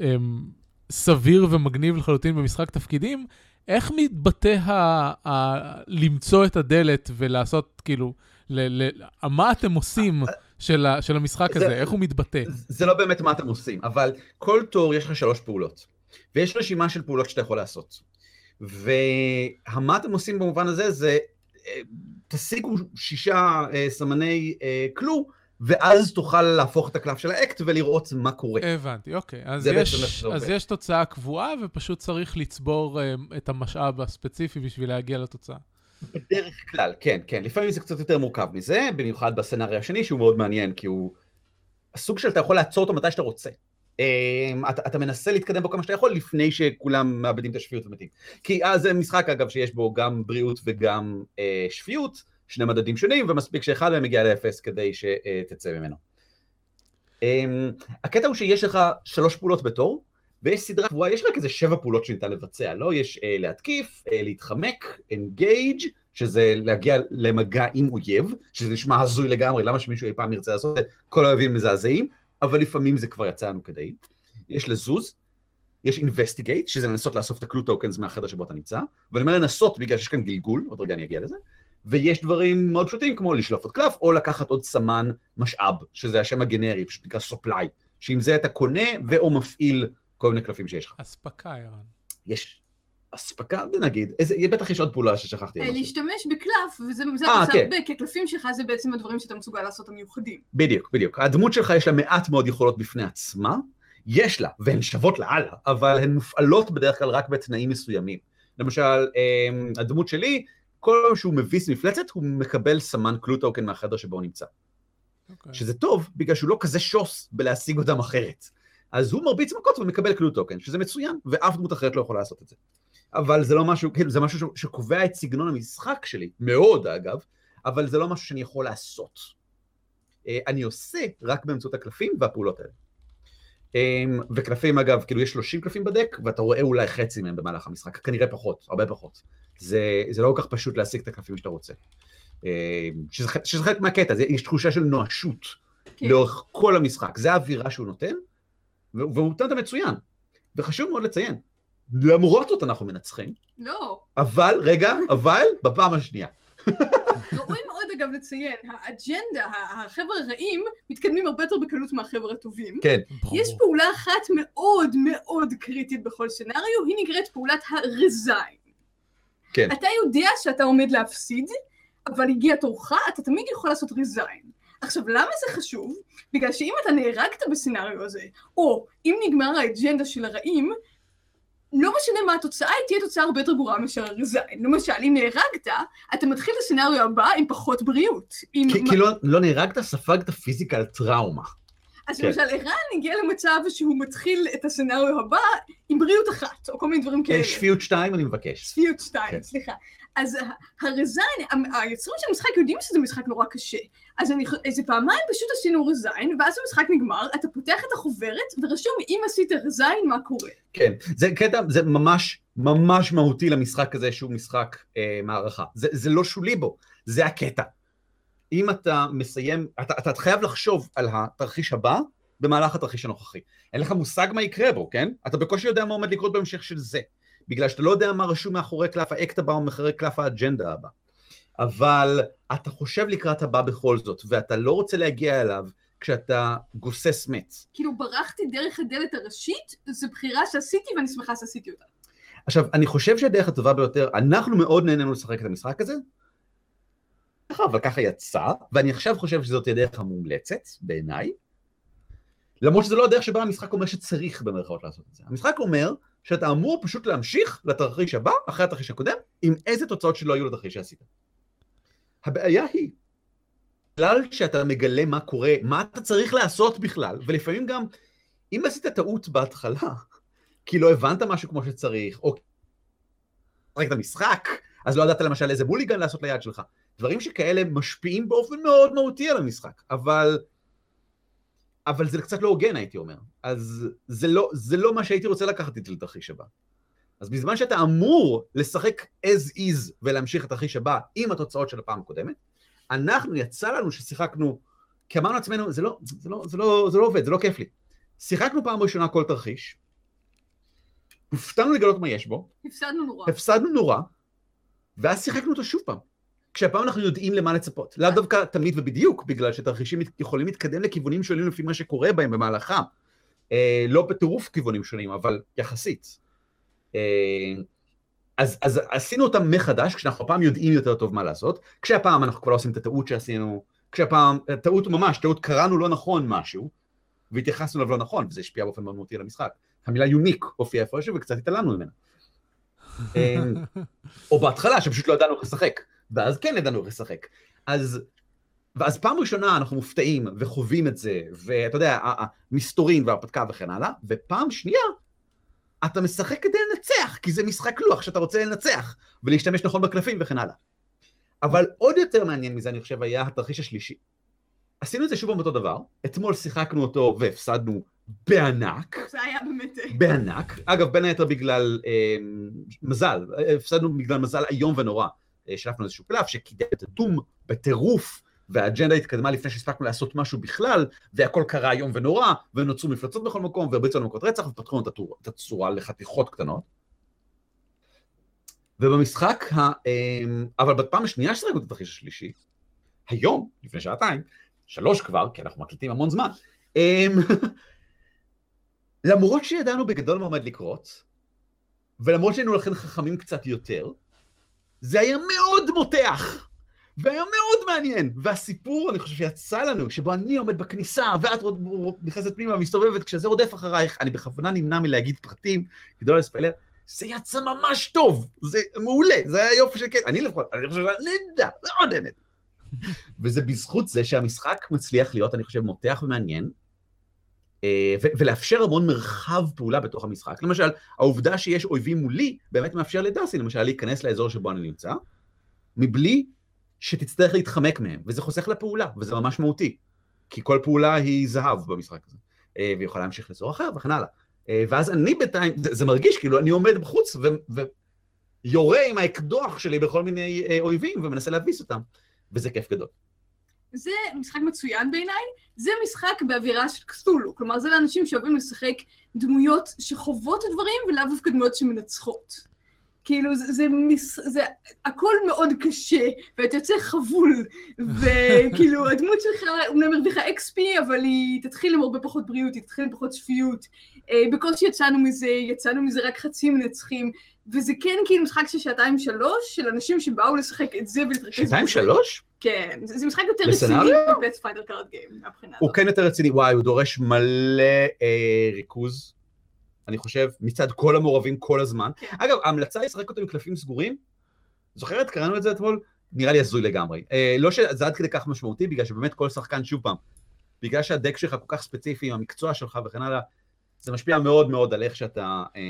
אה, סביר ומגניב לחלוטין במשחק תפקידים. איך מתבטא ה, ה, למצוא את הדלת ולעשות, כאילו, ל, ל, מה אתם עושים של, ה, של המשחק זה- הזה? איך הוא מתבטא? זה לא באמת מה אתם עושים, אבל כל תור יש לך שלוש פעולות, ויש רשימה של פעולות שאתה יכול לעשות. ומה אתם עושים במובן הזה זה, אה, תשיגו שישה אה, סמני אה, כלוא, ואז תוכל להפוך את הקלף של האקט ולראות מה קורה. הבנתי, אוקיי. אז, יש, אז. יש תוצאה קבועה ופשוט צריך לצבור אה, את המשאב הספציפי בשביל להגיע לתוצאה. בדרך כלל, כן, כן. לפעמים זה קצת יותר מורכב מזה, במיוחד בסצנריו השני, שהוא מאוד מעניין, כי הוא הסוג של אתה יכול לעצור אותו מתי שאתה רוצה. אמ, אתה, אתה מנסה להתקדם בו כמה שאתה יכול לפני שכולם מאבדים את השפיות ומתים. כי אז זה משחק, אגב, שיש בו גם בריאות וגם אה, שפיות, שני מדדים שונים, ומספיק שאחד מהם מגיע לאפס כדי שתצא ממנו. אמ, הקטע הוא שיש לך שלוש פעולות בתור, ויש סדרה קבועה, יש רק איזה שבע פעולות שניתן לבצע, לא? יש אה, להתקיף, אה, להתחמק, engage, שזה להגיע למגע עם אויב, שזה נשמע הזוי לגמרי, למה שמישהו אי פעם ירצה לעשות את זה? כל האויבים מזעזעים, אבל לפעמים זה כבר יצא לנו כדאי. יש לזוז, יש investigate, שזה לנסות לאסוף את הקלו טוקנס מהחדר שבו אתה נמצא, ואני אומר לנסות בגלל שיש כאן גלגול, עוד רגע אני אגיע לזה, ויש דברים מאוד פשוטים כמו לשלוף עוד קלף, או לקחת עוד סמן משאב, שזה השם הגנרי, פשוט נקרא supply, שעם זה אתה קונה ו/או מפעיל כל מיני קלפים שיש לך. אספקה, ערן. יש אספקה, נגיד, איזה, בטח יש עוד פעולה ששכחתי. אה. להשתמש בקלף, וזה זה אה, אתה כן. עושה הרבה, כי הקלפים שלך זה בעצם הדברים שאתה מסוגל לעשות המיוחדים. בדיוק, בדיוק. הדמות שלך יש לה מעט מאוד יכולות בפני עצמה, יש לה, והן שוות לאללה, אבל הן מופעלות בדרך כלל רק בתנאים מסוימים. למשל, אמ, הדמות שלי, כל פעם שהוא מביס מפלצת, הוא מקבל סמן קלו טוקן מהחדר שבו הוא נמצא. אוקיי. שזה טוב, בגלל שהוא לא כזה שוס בלהשיג אותם אחרת. אז הוא מרביץ מכות ומקבל קלו טוקן, שזה מצוין, ואף דמות אחרת לא יכולה לעשות את זה. אבל זה לא משהו, כאילו, זה משהו שקובע את סגנון המשחק שלי, מאוד אגב, אבל זה לא משהו שאני יכול לעשות. אה, אני עושה רק באמצעות הקלפים והפעולות האלה. אמ, וקלפים אגב, כאילו יש 30 קלפים בדק, ואתה רואה אולי חצי מהם במהלך המשחק, כנראה פחות, הרבה פחות. זה, זה לא כל כך פשוט להשיג את הקלפים שאתה רוצה. אמ, שזה, שזה חלק מהקטע, זה, יש תחושה של נואשות כן. לאורך כל המשחק, זה האווירה שהוא נותן, והוא נותן את המצוין. וחשוב מאוד לציין, למרות זאת אנחנו מנצחים, לא. אבל, רגע, אבל, בפעם השנייה. ראוי מאוד אגב לציין, האג'נדה, החבר'ה הרעים, מתקדמים הרבה יותר בקלות מהחבר'ה הטובים. כן. יש פעולה אחת מאוד מאוד קריטית בכל סצנריו, היא נקראת פעולת הרזיין. כן. אתה יודע שאתה עומד להפסיד, אבל הגיע תורך, אתה תמיד יכול לעשות רזיין. עכשיו, למה זה חשוב? בגלל שאם אתה נהרגת בסצנריו הזה, או אם נגמר האג'נדה של הרעים, לא משנה מה התוצאה, היא תהיה תוצאה הרבה יותר גרועה מאשר הרזיין. למשל, אם נהרגת, אתה מתחיל את הסצנריו הבא עם פחות בריאות. עם כי, כי לא, לא נהרגת, ספגת פיזיקל טראומה. אז כן. למשל, ערן הגיע למצב שהוא מתחיל את הסצנריו הבא עם בריאות אחת, או כל מיני דברים כאלה. כן, שפיות 2 אני מבקש. שפיות שתיים, כן. סליחה. אז הרזיין, היוצרים של המשחק יודעים שזה משחק נורא קשה. אז אני, איזה פעמיים פשוט עשינו רזיין, ואז המשחק נגמר, אתה פותח את החוברת, ורשום אם עשית רזיין, מה קורה. כן, זה קטע, זה ממש ממש מהותי למשחק הזה שהוא משחק אה, מערכה. זה, זה לא שולי בו, זה הקטע. אם אתה מסיים, אתה, אתה חייב לחשוב על התרחיש הבא במהלך התרחיש הנוכחי. אין לך מושג מה יקרה בו, כן? אתה בקושי יודע מה עומד לקרות בהמשך של זה. בגלל שאתה לא יודע מה רשום מאחורי קלף האקט הבא או מאחורי קלף האג'נדה הבא. אבל אתה חושב לקראת הבא בכל זאת, ואתה לא רוצה להגיע אליו כשאתה גוסס מת. כאילו, ברחתי דרך הדלת הראשית, זו בחירה שעשיתי, ואני שמחה שעשיתי אותה. עכשיו, אני חושב שהדרך הטובה ביותר, אנחנו מאוד נהנינו לשחק את המשחק הזה, אבל ככה יצא, ואני עכשיו חושב שזאת הדרך המומלצת, בעיניי, למרות שזה לא הדרך שבה המשחק אומר שצריך במרכאות לעשות את זה. המשחק אומר שאתה אמור פשוט להמשיך לתרחיש הבא, אחרי התרחיש הקודם, עם איזה תוצאות שלא היו לתרחיש שעשית. הבעיה היא, בגלל שאתה מגלה מה קורה, מה אתה צריך לעשות בכלל, ולפעמים גם, אם עשית טעות בהתחלה, כי לא הבנת משהו כמו שצריך, או רק את המשחק, אז לא ידעת למשל איזה בוליגן לעשות ליד שלך. דברים שכאלה משפיעים באופן מאוד מהותי על המשחק, אבל... אבל זה קצת לא הוגן, הייתי אומר. אז זה לא, זה לא מה שהייתי רוצה לקחת איתי לתרחיש הבא. אז בזמן שאתה אמור לשחק as is ולהמשיך את התרחיש הבא עם התוצאות של הפעם הקודמת, אנחנו, יצא לנו ששיחקנו, כי אמרנו לעצמנו, זה לא, זה, לא, זה, לא, זה לא עובד, זה לא כיף לי. שיחקנו פעם ראשונה כל תרחיש, הופתענו לגלות מה יש בו, הפסדנו נורא. הפסדנו נורא, ואז שיחקנו אותו שוב פעם. כשהפעם אנחנו יודעים למה לצפות. לאו דווקא תמיד ובדיוק, בגלל שתרחישים יכולים להתקדם לכיוונים שונים לפי מה שקורה בהם במהלכם. אה, לא בטירוף כיוונים שונים, אבל יחסית. אה, אז, אז עשינו אותם מחדש, כשאנחנו הפעם יודעים יותר טוב מה לעשות, כשהפעם אנחנו כבר לא עושים את הטעות שעשינו, כשהפעם, טעות ממש, טעות קראנו לא נכון משהו, והתייחסנו אליו לא נכון, וזה השפיע באופן מאוד מהותי על המשחק. המילה יוניק הופיעה איפשהו וקצת התעלמנו ממנה. אה, או בהתחלה, שפשוט לא ידענו איך לשחק. ואז כן ידענו איך לשחק. אז, ואז פעם ראשונה אנחנו מופתעים וחווים את זה, ואתה יודע, המסתורין וההרפתקה וכן הלאה, ופעם שנייה, אתה משחק כדי לנצח, כי זה משחק לוח שאתה רוצה לנצח, ולהשתמש נכון בקלפים וכן הלאה. אבל עוד יותר מעניין מזה, אני חושב, היה התרחיש השלישי. עשינו את זה שוב אותו דבר, אתמול שיחקנו אותו והפסדנו בענק. זה היה באמת... בענק. אגב, בין היתר בגלל אה, מזל, הפסדנו בגלל מזל איום ונורא. שלפנו איזשהו קלף שקידם את הדום בטירוף, והאג'נדה התקדמה לפני שהספקנו לעשות משהו בכלל, והכל קרה איום ונורא, ונוצרו מפלצות בכל מקום, והרביצו לנו מכות רצח, ופתחו לנו את הצורה לחתיכות קטנות. ובמשחק, ה... אמ, אבל בפעם השנייה ששחקנו את התרחיש השלישי, היום, לפני שעתיים, שלוש כבר, כי אנחנו מקליטים המון זמן, אמ, <laughs> למרות שידענו בגדול מה עומד לקרות, ולמרות שהיינו לכן חכמים קצת יותר, זה היה מאוד מותח, והיה מאוד מעניין. והסיפור, אני חושב שיצא לנו, שבו אני עומד בכניסה, ואת נכנסת פנימה ומסתובבת, כשזה רודף אחרייך, אני בכוונה נמנע מלהגיד פרטים, כדי לא לספיילר, זה יצא ממש טוב, זה מעולה, זה היה יופי של קטע, אני לפחות, אני חושב שזה נהדר, מאוד נהנית. <laughs> וזה בזכות זה שהמשחק מצליח להיות, אני חושב, מותח ומעניין, ולאפשר המון מרחב פעולה בתוך המשחק. למשל, העובדה שיש אויבים מולי, באמת מאפשר לדאסי, למשל, להיכנס לאזור שבו אני נמצא, מבלי שתצטרך להתחמק מהם, וזה חוסך לפעולה, וזה ממש מהותי, כי כל פעולה היא זהב במשחק הזה, אה, והיא יכולה להמשיך לאזור אחר וכן הלאה. אה, ואז אני בינתיים, זה, זה מרגיש כאילו אני עומד בחוץ ו, ויורה עם האקדוח שלי בכל מיני אויבים ומנסה להביס אותם, וזה כיף גדול. זה משחק מצוין בעיניי, זה משחק באווירה של קסטולו, כלומר זה לאנשים שאוהבים לשחק דמויות שחוות את הדברים ולאו דווקא דמויות שמנצחות. כאילו זה, זה, מס, זה הכל מאוד קשה, ואתה יוצא חבול, <laughs> וכאילו הדמות שלך אומנם הרוויחה XP, אבל היא תתחיל עם הרבה פחות בריאות, היא תתחיל עם פחות שפיות. אה, בקושי יצאנו מזה, יצאנו מזה רק חצי מנצחים, וזה כן כאילו משחק של שעתיים שלוש, של אנשים שבאו לשחק את זה ולהתרכז. שעתיים שלוש? כן, זה, משחק יותר רציני מ Pathfinder Card Game, מהבחינה הוא כן יותר רציני, וואי, הוא דורש מלא אה, ריכוז, אני חושב, מצד כל המעורבים כל הזמן. כן. אגב, ההמלצה היא לשחק אותו עם קלפים סגורים, זוכרת? קראנו את זה אתמול? נראה לי הזוי לגמרי. אה, לא שזה עד כדי כך משמעותי, בגלל שבאמת כל שחקן, שוב פעם, בגלל שהדק שלך כל כך ספציפי, עם המקצוע שלך וכן הלאה, זה משפיע מאוד מאוד על איך שאתה... אה,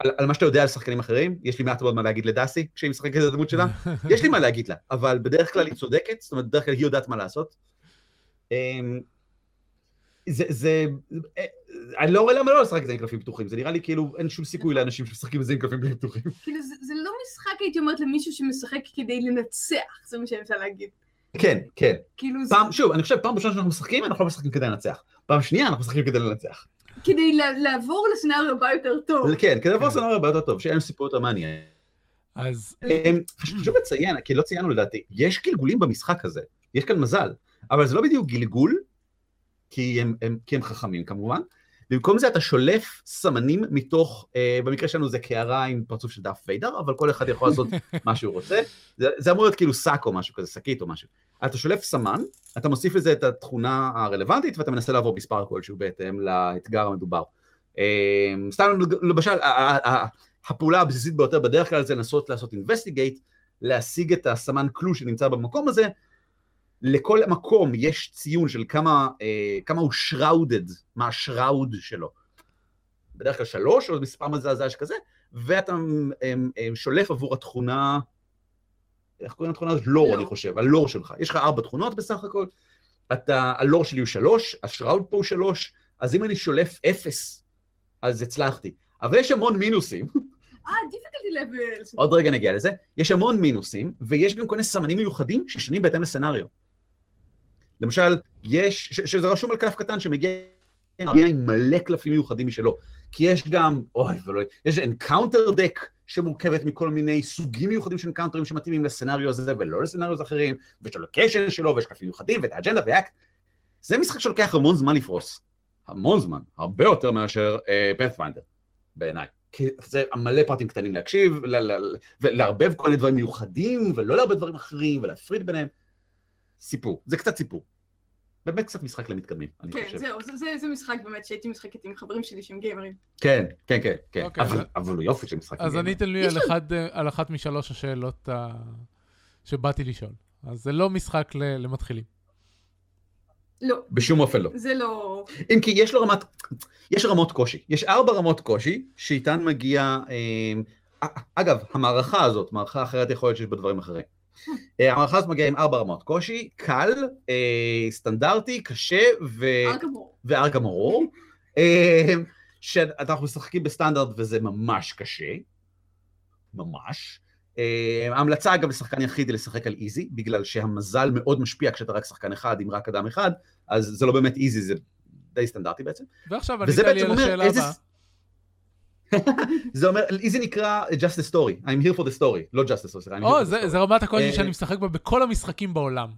על, על מה שאתה יודע על שחקנים אחרים, יש לי מעט מאוד מה להגיד לדסי כשהיא משחקת את הדמות שלה, יש לי מה להגיד לה, אבל בדרך כלל היא צודקת, זאת אומרת, בדרך כלל היא יודעת מה לעשות. אמ, זה, זה, אה, אני לא רואה למה לא לשחק את זה עם קלפים פתוחים, זה נראה לי כאילו אין שום סיכוי לאנשים שמשחקים את זה עם קלפים פתוחים. כאילו זה, זה לא משחק, הייתי אומרת, למישהו שמשחק כדי לנצח, זה מה שאני רוצה להגיד. כן, כן. כאילו פעם, זה... שוב, אני חושב, פעם ראשונה שאנחנו משחקים, אנחנו לא משחקים כדי לנצח. פעם שנייה אנחנו משחקים כדי לנצח. כדי לעבור לסצנריו הבא יותר טוב. כן, כדי לעבור לסצנריו הבא יותר טוב, שאין לנו סיפור יותר מעניין. אז... חשוב לציין, כי לא ציינו לדעתי, יש גלגולים במשחק הזה, יש כאן מזל, אבל זה לא בדיוק גלגול, כי הם, הם, כי הם חכמים כמובן, במקום זה אתה שולף סמנים מתוך, אה, במקרה שלנו זה קערה עם פרצוף של דף ויידר, אבל כל אחד יכול לעשות <laughs> מה שהוא רוצה. זה, זה אמור להיות כאילו שק או משהו כזה, שקית או משהו. אתה שולף סמן, אתה מוסיף לזה את התכונה הרלוונטית ואתה מנסה לעבור מספר כלשהו בהתאם לאתגר המדובר. אה, סתם למשל, הפעולה הבסיסית ביותר בדרך כלל זה לנסות לעשות investigate, להשיג את הסמן קלו שנמצא במקום הזה, לכל מקום יש ציון של כמה, אה, כמה הוא shrouded, מה השראוד שלו. בדרך כלל שלוש או מספר מזעזע שכזה, ואתה אה, אה, שולף עבור התכונה, איך קוראים לתכונה הזאת? לור, אני חושב, הלור שלך. יש לך ארבע תכונות בסך הכל, אתה, הלור שלי הוא שלוש, השראוד פה הוא שלוש, אז אם אני שולף אפס, אז הצלחתי. אבל יש המון מינוסים. אה, difficulty level. עוד רגע נגיע לזה. יש המון מינוסים, ויש גם כל מיני סמנים מיוחדים ששונים בהתאם ל scenario. למשל, יש, ש, שזה רשום על קלף קטן שמגיע עם מלא קלפים מיוחדים משלו. כי יש גם, אוי ולא, יש encounter deck שמורכבת מכל מיני סוגים מיוחדים של אנקאונטרים שמתאימים ל scenario הזה ולא ל scenario אחרים, ויש לו location שלו ויש קלפים מיוחדים ואת האג'נדה ואקט. זה משחק שלוקח המון זמן לפרוס. המון זמן, הרבה יותר מאשר פאת'פיינדר, uh, בעיניי. כי זה מלא פרטים קטנים להקשיב, ולערבב כל מיני דברים מיוחדים, ולא לערבב דברים אחרים, ולהפריד ביניהם. סיפור, זה קצת סיפור. באמת קצת משחק למתקדמים, אני כן, חושב. כן, זהו, זה, זה, זה משחק באמת שהייתי משחקת עם חברים שלי שהם גיימרים. כן, כן, כן, כן. אוקיי, אבל, אבל הוא יופי של משחק. אז אני. אתן לי על, אחד, אה, על אחת משלוש השאלות ה... שבאתי לשאול. אז זה לא משחק ל- למתחילים. לא, בשום אופן לא. זה לא... אם כי יש לו רמת, יש רמות קושי. יש ארבע רמות קושי, שאיתן מגיע... אה, אגב, המערכה הזאת, מערכה אחרת יכול להיות שיש בה דברים אחרים. אה, המערכה הזאת מגיעה עם ארבע רמות קושי, קל, אה, סטנדרטי, קשה ו... ארגמור. וארגמורור, אה, שאנחנו משחקים בסטנדרט וזה ממש קשה, ממש. אה, ההמלצה אגב לשחקן יחיד היא לשחק על איזי, בגלל שהמזל מאוד משפיע כשאתה רק שחקן אחד, עם רק אדם אחד, אז זה לא באמת איזי, זה די סטנדרטי בעצם. ועכשיו ענית לי על השאלה. הבאה. <laughs> זה אומר, איזי נקרא just a story, I'm here for the story, לא just a story, או, זה. זה רמת הקושי אה, שאני משחק בה בכל המשחקים בעולם.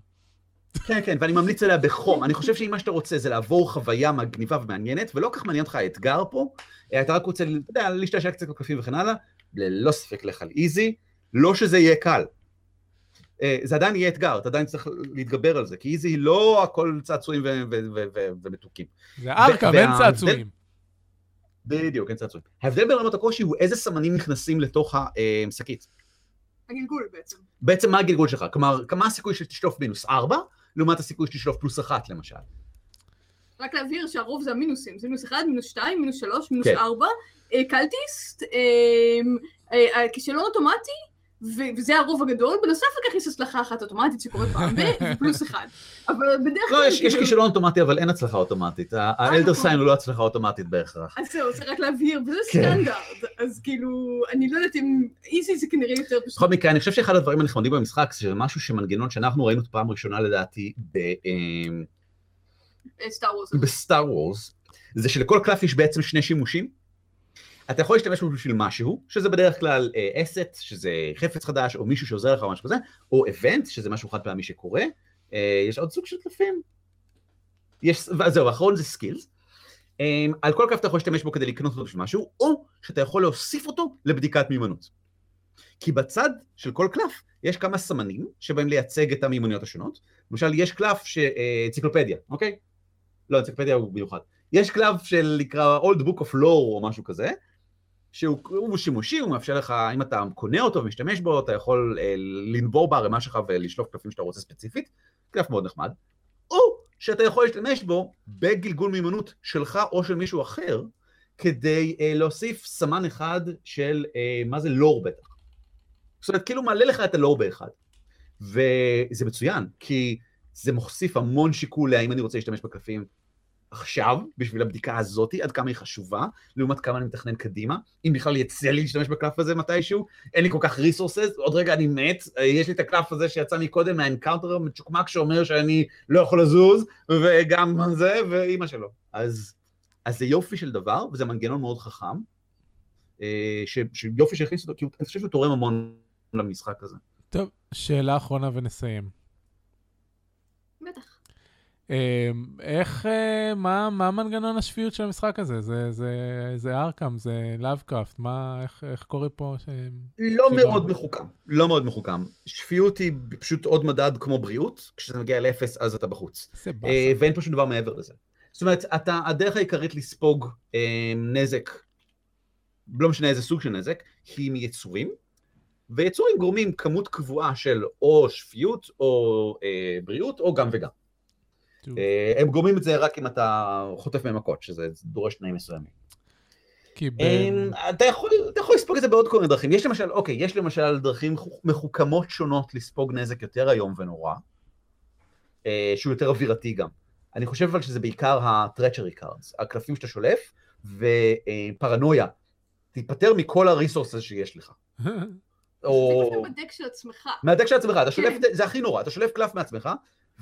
כן, כן, ואני ממליץ עליה בחום. אני חושב שאם מה שאתה רוצה זה לעבור חוויה מגניבה ומעניינת, ולא כך מעניין אותך האתגר פה, אה, אתה רק רוצה, אתה יודע, להשתעשע קצת בקלפים וכן הלאה, ללא ספק לך על איזי, לא שזה יהיה קל. אה, זה עדיין יהיה אתגר, אתה עדיין צריך להתגבר על זה, כי איזי היא לא הכל צעצועים ומתוקים. זה ארכם, אין וההבדל- צעצועים. בדיוק, אין צעצועים. ההבדל בין רמות הקושי הוא איזה סמנים נכנסים לתוך השקית. הגלגול בעצם. בעצם מה הגלגול שלך? כלומר, כמה הסיכוי שתשלוף מינוס 4, לעומת הסיכוי שתשלוף פלוס 1 למשל. רק להבהיר שהרוב זה המינוסים, זה מינוס 1, מינוס 2, מינוס 3, מינוס כן. 4, קלטיסט, אה, אה, כישלון אוטומטי, וזה הרוב הגדול, בנוסף לכך יש הצלחה אחת אוטומטית שקורית פעם ב, ופלוס 1. אבל בדרך כלל... לא, יש, יש כאילו- כישלון אוטומטי, אבל אין הצלחה אוטומטית. האלדר סיין הוא לא הצלחה אוטומטית בהכרח. אז זהו, צריך רק להבהיר, וזה כן. סטנדרט, אז כאילו, אני לא יודעת אם איזי זה כנראה יותר פשוט. בכל מקרה, אני חושב שאחד הדברים הנחמדים במשחק, זה משהו שמנגנון שאנחנו ראינו פעם ראשונה לדעתי ב- אמ, סטאר וורס. בסטאר וורס, זה שלכל קלף יש בעצם שני שימושים. אתה יכול להשתמש בו בשביל משהו, שזה בדרך כלל asset, שזה חפץ חדש, או מישהו שעוזר לך או משהו כזה, או event, שזה משהו חד פעמי שקורה. אה, יש עוד סוג של קלפים. יש, זהו, האחרון זה skills. אמ, על כל קלף אתה יכול להשתמש בו כדי לקנות אותו בשביל משהו, או שאתה יכול להוסיף אותו לבדיקת מיומנות. כי בצד של כל קלף יש כמה סמנים שבאים לייצג את המיומנויות השונות. למשל, יש קלף ש... אה, אנציקלופדיה, אוקיי? לא, אנציקלופדיה הוא מיוחד. יש קלף של נקרא Old Book of Lore או משהו כזה, שהוא הוא שימושי, הוא מאפשר לך, אם אתה קונה אותו ומשתמש בו, אתה יכול אה, לנבור בערימה שלך ולשלוף קלפים שאתה רוצה ספציפית, קלף מאוד נחמד. או שאתה יכול להשתמש בו בגלגול מיומנות שלך או של מישהו אחר, כדי אה, להוסיף סמן אחד של, אה, מה זה לור בטח. זאת אומרת, כאילו מעלה לך את הלור באחד. וזה מצוין, כי זה מוסיף המון שיקול להאם אני רוצה להשתמש בקלפים עכשיו, בשביל הבדיקה הזאת, עד כמה היא חשובה, לעומת כמה אני מתכנן קדימה. אם בכלל יצא לי להשתמש בקלף הזה מתישהו, אין לי כל כך resources, עוד רגע אני מת, אה, יש לי את הקלף הזה שיצא מקודם מה encounter המצ'וקמק שאומר שאני לא יכול לזוז, וגם זה, ואימא שלו. אז, אז זה יופי של דבר, וזה מנגנון מאוד חכם, אה, ש- שיופי שהכניס אותו, כי אני חושב שהוא תורם המון למשחק הזה. טוב, שאלה אחרונה ונסיים. בטח. אה, איך, אה, מה, מה מנגנון השפיות של המשחק הזה? זה, זה, זה ארקאם, זה לאבקראפט, מה, איך, איך קורה פה? ש... לא כאילו- מאוד מחוכם, לא מאוד מחוכם. שפיות היא פשוט עוד מדד כמו בריאות, כשזה מגיע לאפס אז אתה בחוץ. אה, ואין פה שום דבר מעבר לזה. זאת אומרת, אתה, הדרך העיקרית לספוג אה, נזק, לא משנה איזה סוג של נזק, היא מיצורים, ויצורים גורמים כמות קבועה של או שפיות, או אה, בריאות, או גם וגם. אה, הם גורמים את זה רק אם אתה חוטף מהם מכות, שזה דורש תנאים מסוימים. כי ב... אה, אתה יכול, אתה יכול לספוג את זה בעוד כל מיני דרכים. יש למשל, אוקיי, יש למשל דרכים חו- מחוכמות שונות לספוג נזק יותר איום ונורא, אה, שהוא יותר אווירתי גם. אני חושב אבל שזה בעיקר ה-treachery cards, הקלפים שאתה שולף, ופרנויה. תיפטר מכל הריסורסס שיש לך. <laughs> או... בדק של עצמך. מהדק של עצמך, אתה שולף, כן. זה הכי נורא, אתה שולף קלף מעצמך,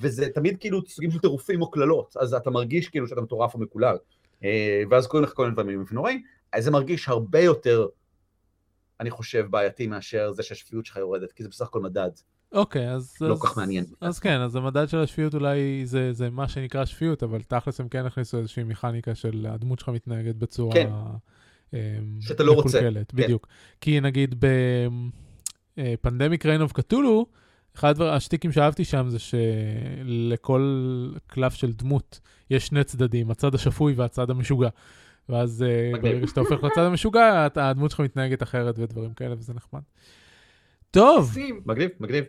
וזה תמיד כאילו סוגים של טירופים או קללות, אז אתה מרגיש כאילו שאתה מטורף או מקולל, אה, ואז קוראים לך כל מיני דברים נוראים, אז זה מרגיש הרבה יותר, אני חושב, בעייתי מאשר זה שהשפיות שלך יורדת, כי זה בסך הכל מדד, אוקיי, אז... לא כל כך מעניין. אז כן, אז המדד של השפיות אולי זה, זה מה שנקרא שפיות, אבל תכלס הם כן הכניסו איזושהי מכניקה של הדמות שלך מתנהגת בצורה... כן. אמ, שאתה לא רוצה. כן. בדיוק. כי נגיד בפנדמיק ריין אוף קטולו, אחד הדבר- השטיקים שאהבתי שם זה שלכל קלף של דמות יש שני צדדים, הצד השפוי והצד המשוגע. ואז אה. ברגע שאתה הופך לצד <laughs> המשוגע, הדמות שלך מתנהגת אחרת ודברים כאלה, וזה נחמד. טוב. מגניב, מגניב.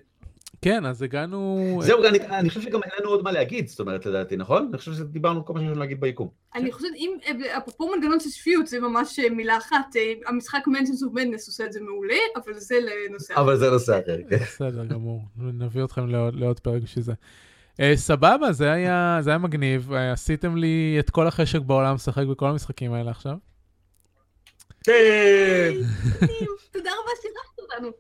כן, אז הגענו... זהו, אני, אני חושב שגם אין לנו עוד מה להגיד, זאת אומרת, לדעתי, נכון? אני חושב שדיברנו כל מה שיש לנו להגיד ביקום. אני חושבת, אם, אה, אפרופו מנגנון של שפיות, זה ממש אה, מילה אחת, אה, המשחק of Madness עושה את זה מעולה, אבל זה לנושא אחר. אבל זה נושא אחר, כן. בסדר גמור, נביא אתכם לעוד, לעוד פרק בשביל זה. Uh, סבבה, זה היה, זה היה מגניב, uh, עשיתם לי את כל החשק בעולם לשחק בכל המשחקים האלה עכשיו. כן. תודה רבה שאירחת אותנו.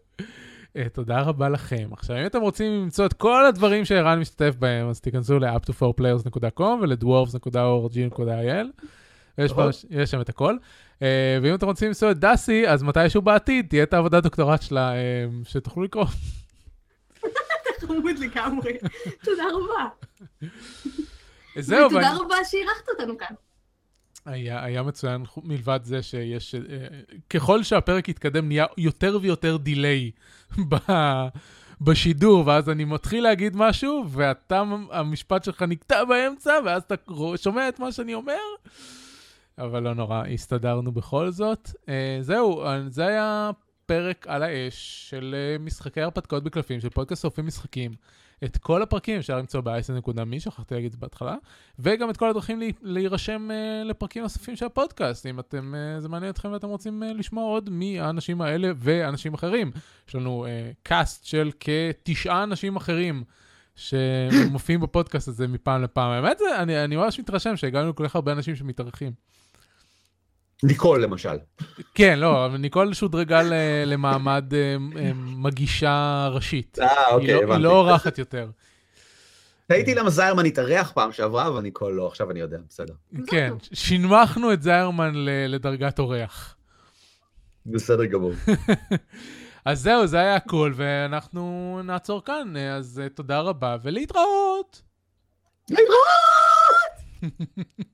Uh, תודה רבה לכם. עכשיו, אם אתם רוצים למצוא את כל הדברים שערן משתתף בהם, אז תיכנסו ל-up2forplayers.com ול-dwarves.org.il. יש, נכון. בה- יש שם את הכל. Uh, ואם אתם רוצים למצוא את דסי, אז מתישהו בעתיד תהיה את העבודת דוקטורט שלה, uh, שתוכלו לקרוא. חמוד לגמרי. <laughs> תודה רבה. זהו, ותודה רבה שאירחת אותנו כאן. היה, היה מצוין, מלבד זה שיש, אה, ככל שהפרק יתקדם נהיה יותר ויותר דיליי <laughs> ב, בשידור, ואז אני מתחיל להגיד משהו, ואתה, המשפט שלך נקטע באמצע, ואז אתה שומע את מה שאני אומר. אבל לא נורא, הסתדרנו בכל זאת. אה, זהו, אה, זה היה פרק על האש של משחקי הרפתקאות בקלפים, של פודקאסט שורפים משחקים. את כל הפרקים אפשר למצוא ב-10.מי, שכחתי להגיד את זה בהתחלה, וגם את כל הדרכים לי, להירשם uh, לפרקים נוספים של הפודקאסט, אם אתם, uh, זה מעניין אתכם ואתם רוצים uh, לשמוע עוד מהאנשים האלה ואנשים אחרים. יש לנו uh, קאסט של כתשעה אנשים אחרים שמופיעים בפודקאסט הזה מפעם לפעם. האמת זה, אני, אני ממש מתרשם שהגענו לכל כך הרבה אנשים שמתארחים. ניקול למשל. כן, לא, אבל ניקול שודרגה למעמד uh, uh, מגישה ראשית. אה, אוקיי, לא- היא הבנתי. לא אורחת יותר. הייתי למה זיירמן התארח פעם שעברה, אבל ניקול לא, עכשיו אני יודע, בסדר. כן. שינמכנו את זיירמן לדרגת אורח. בסדר גמור. <laughs> אז זהו, זה היה הכל, ואנחנו נעצור כאן. אז אה, תודה רבה, ולהתראות! להתראות! <laughs>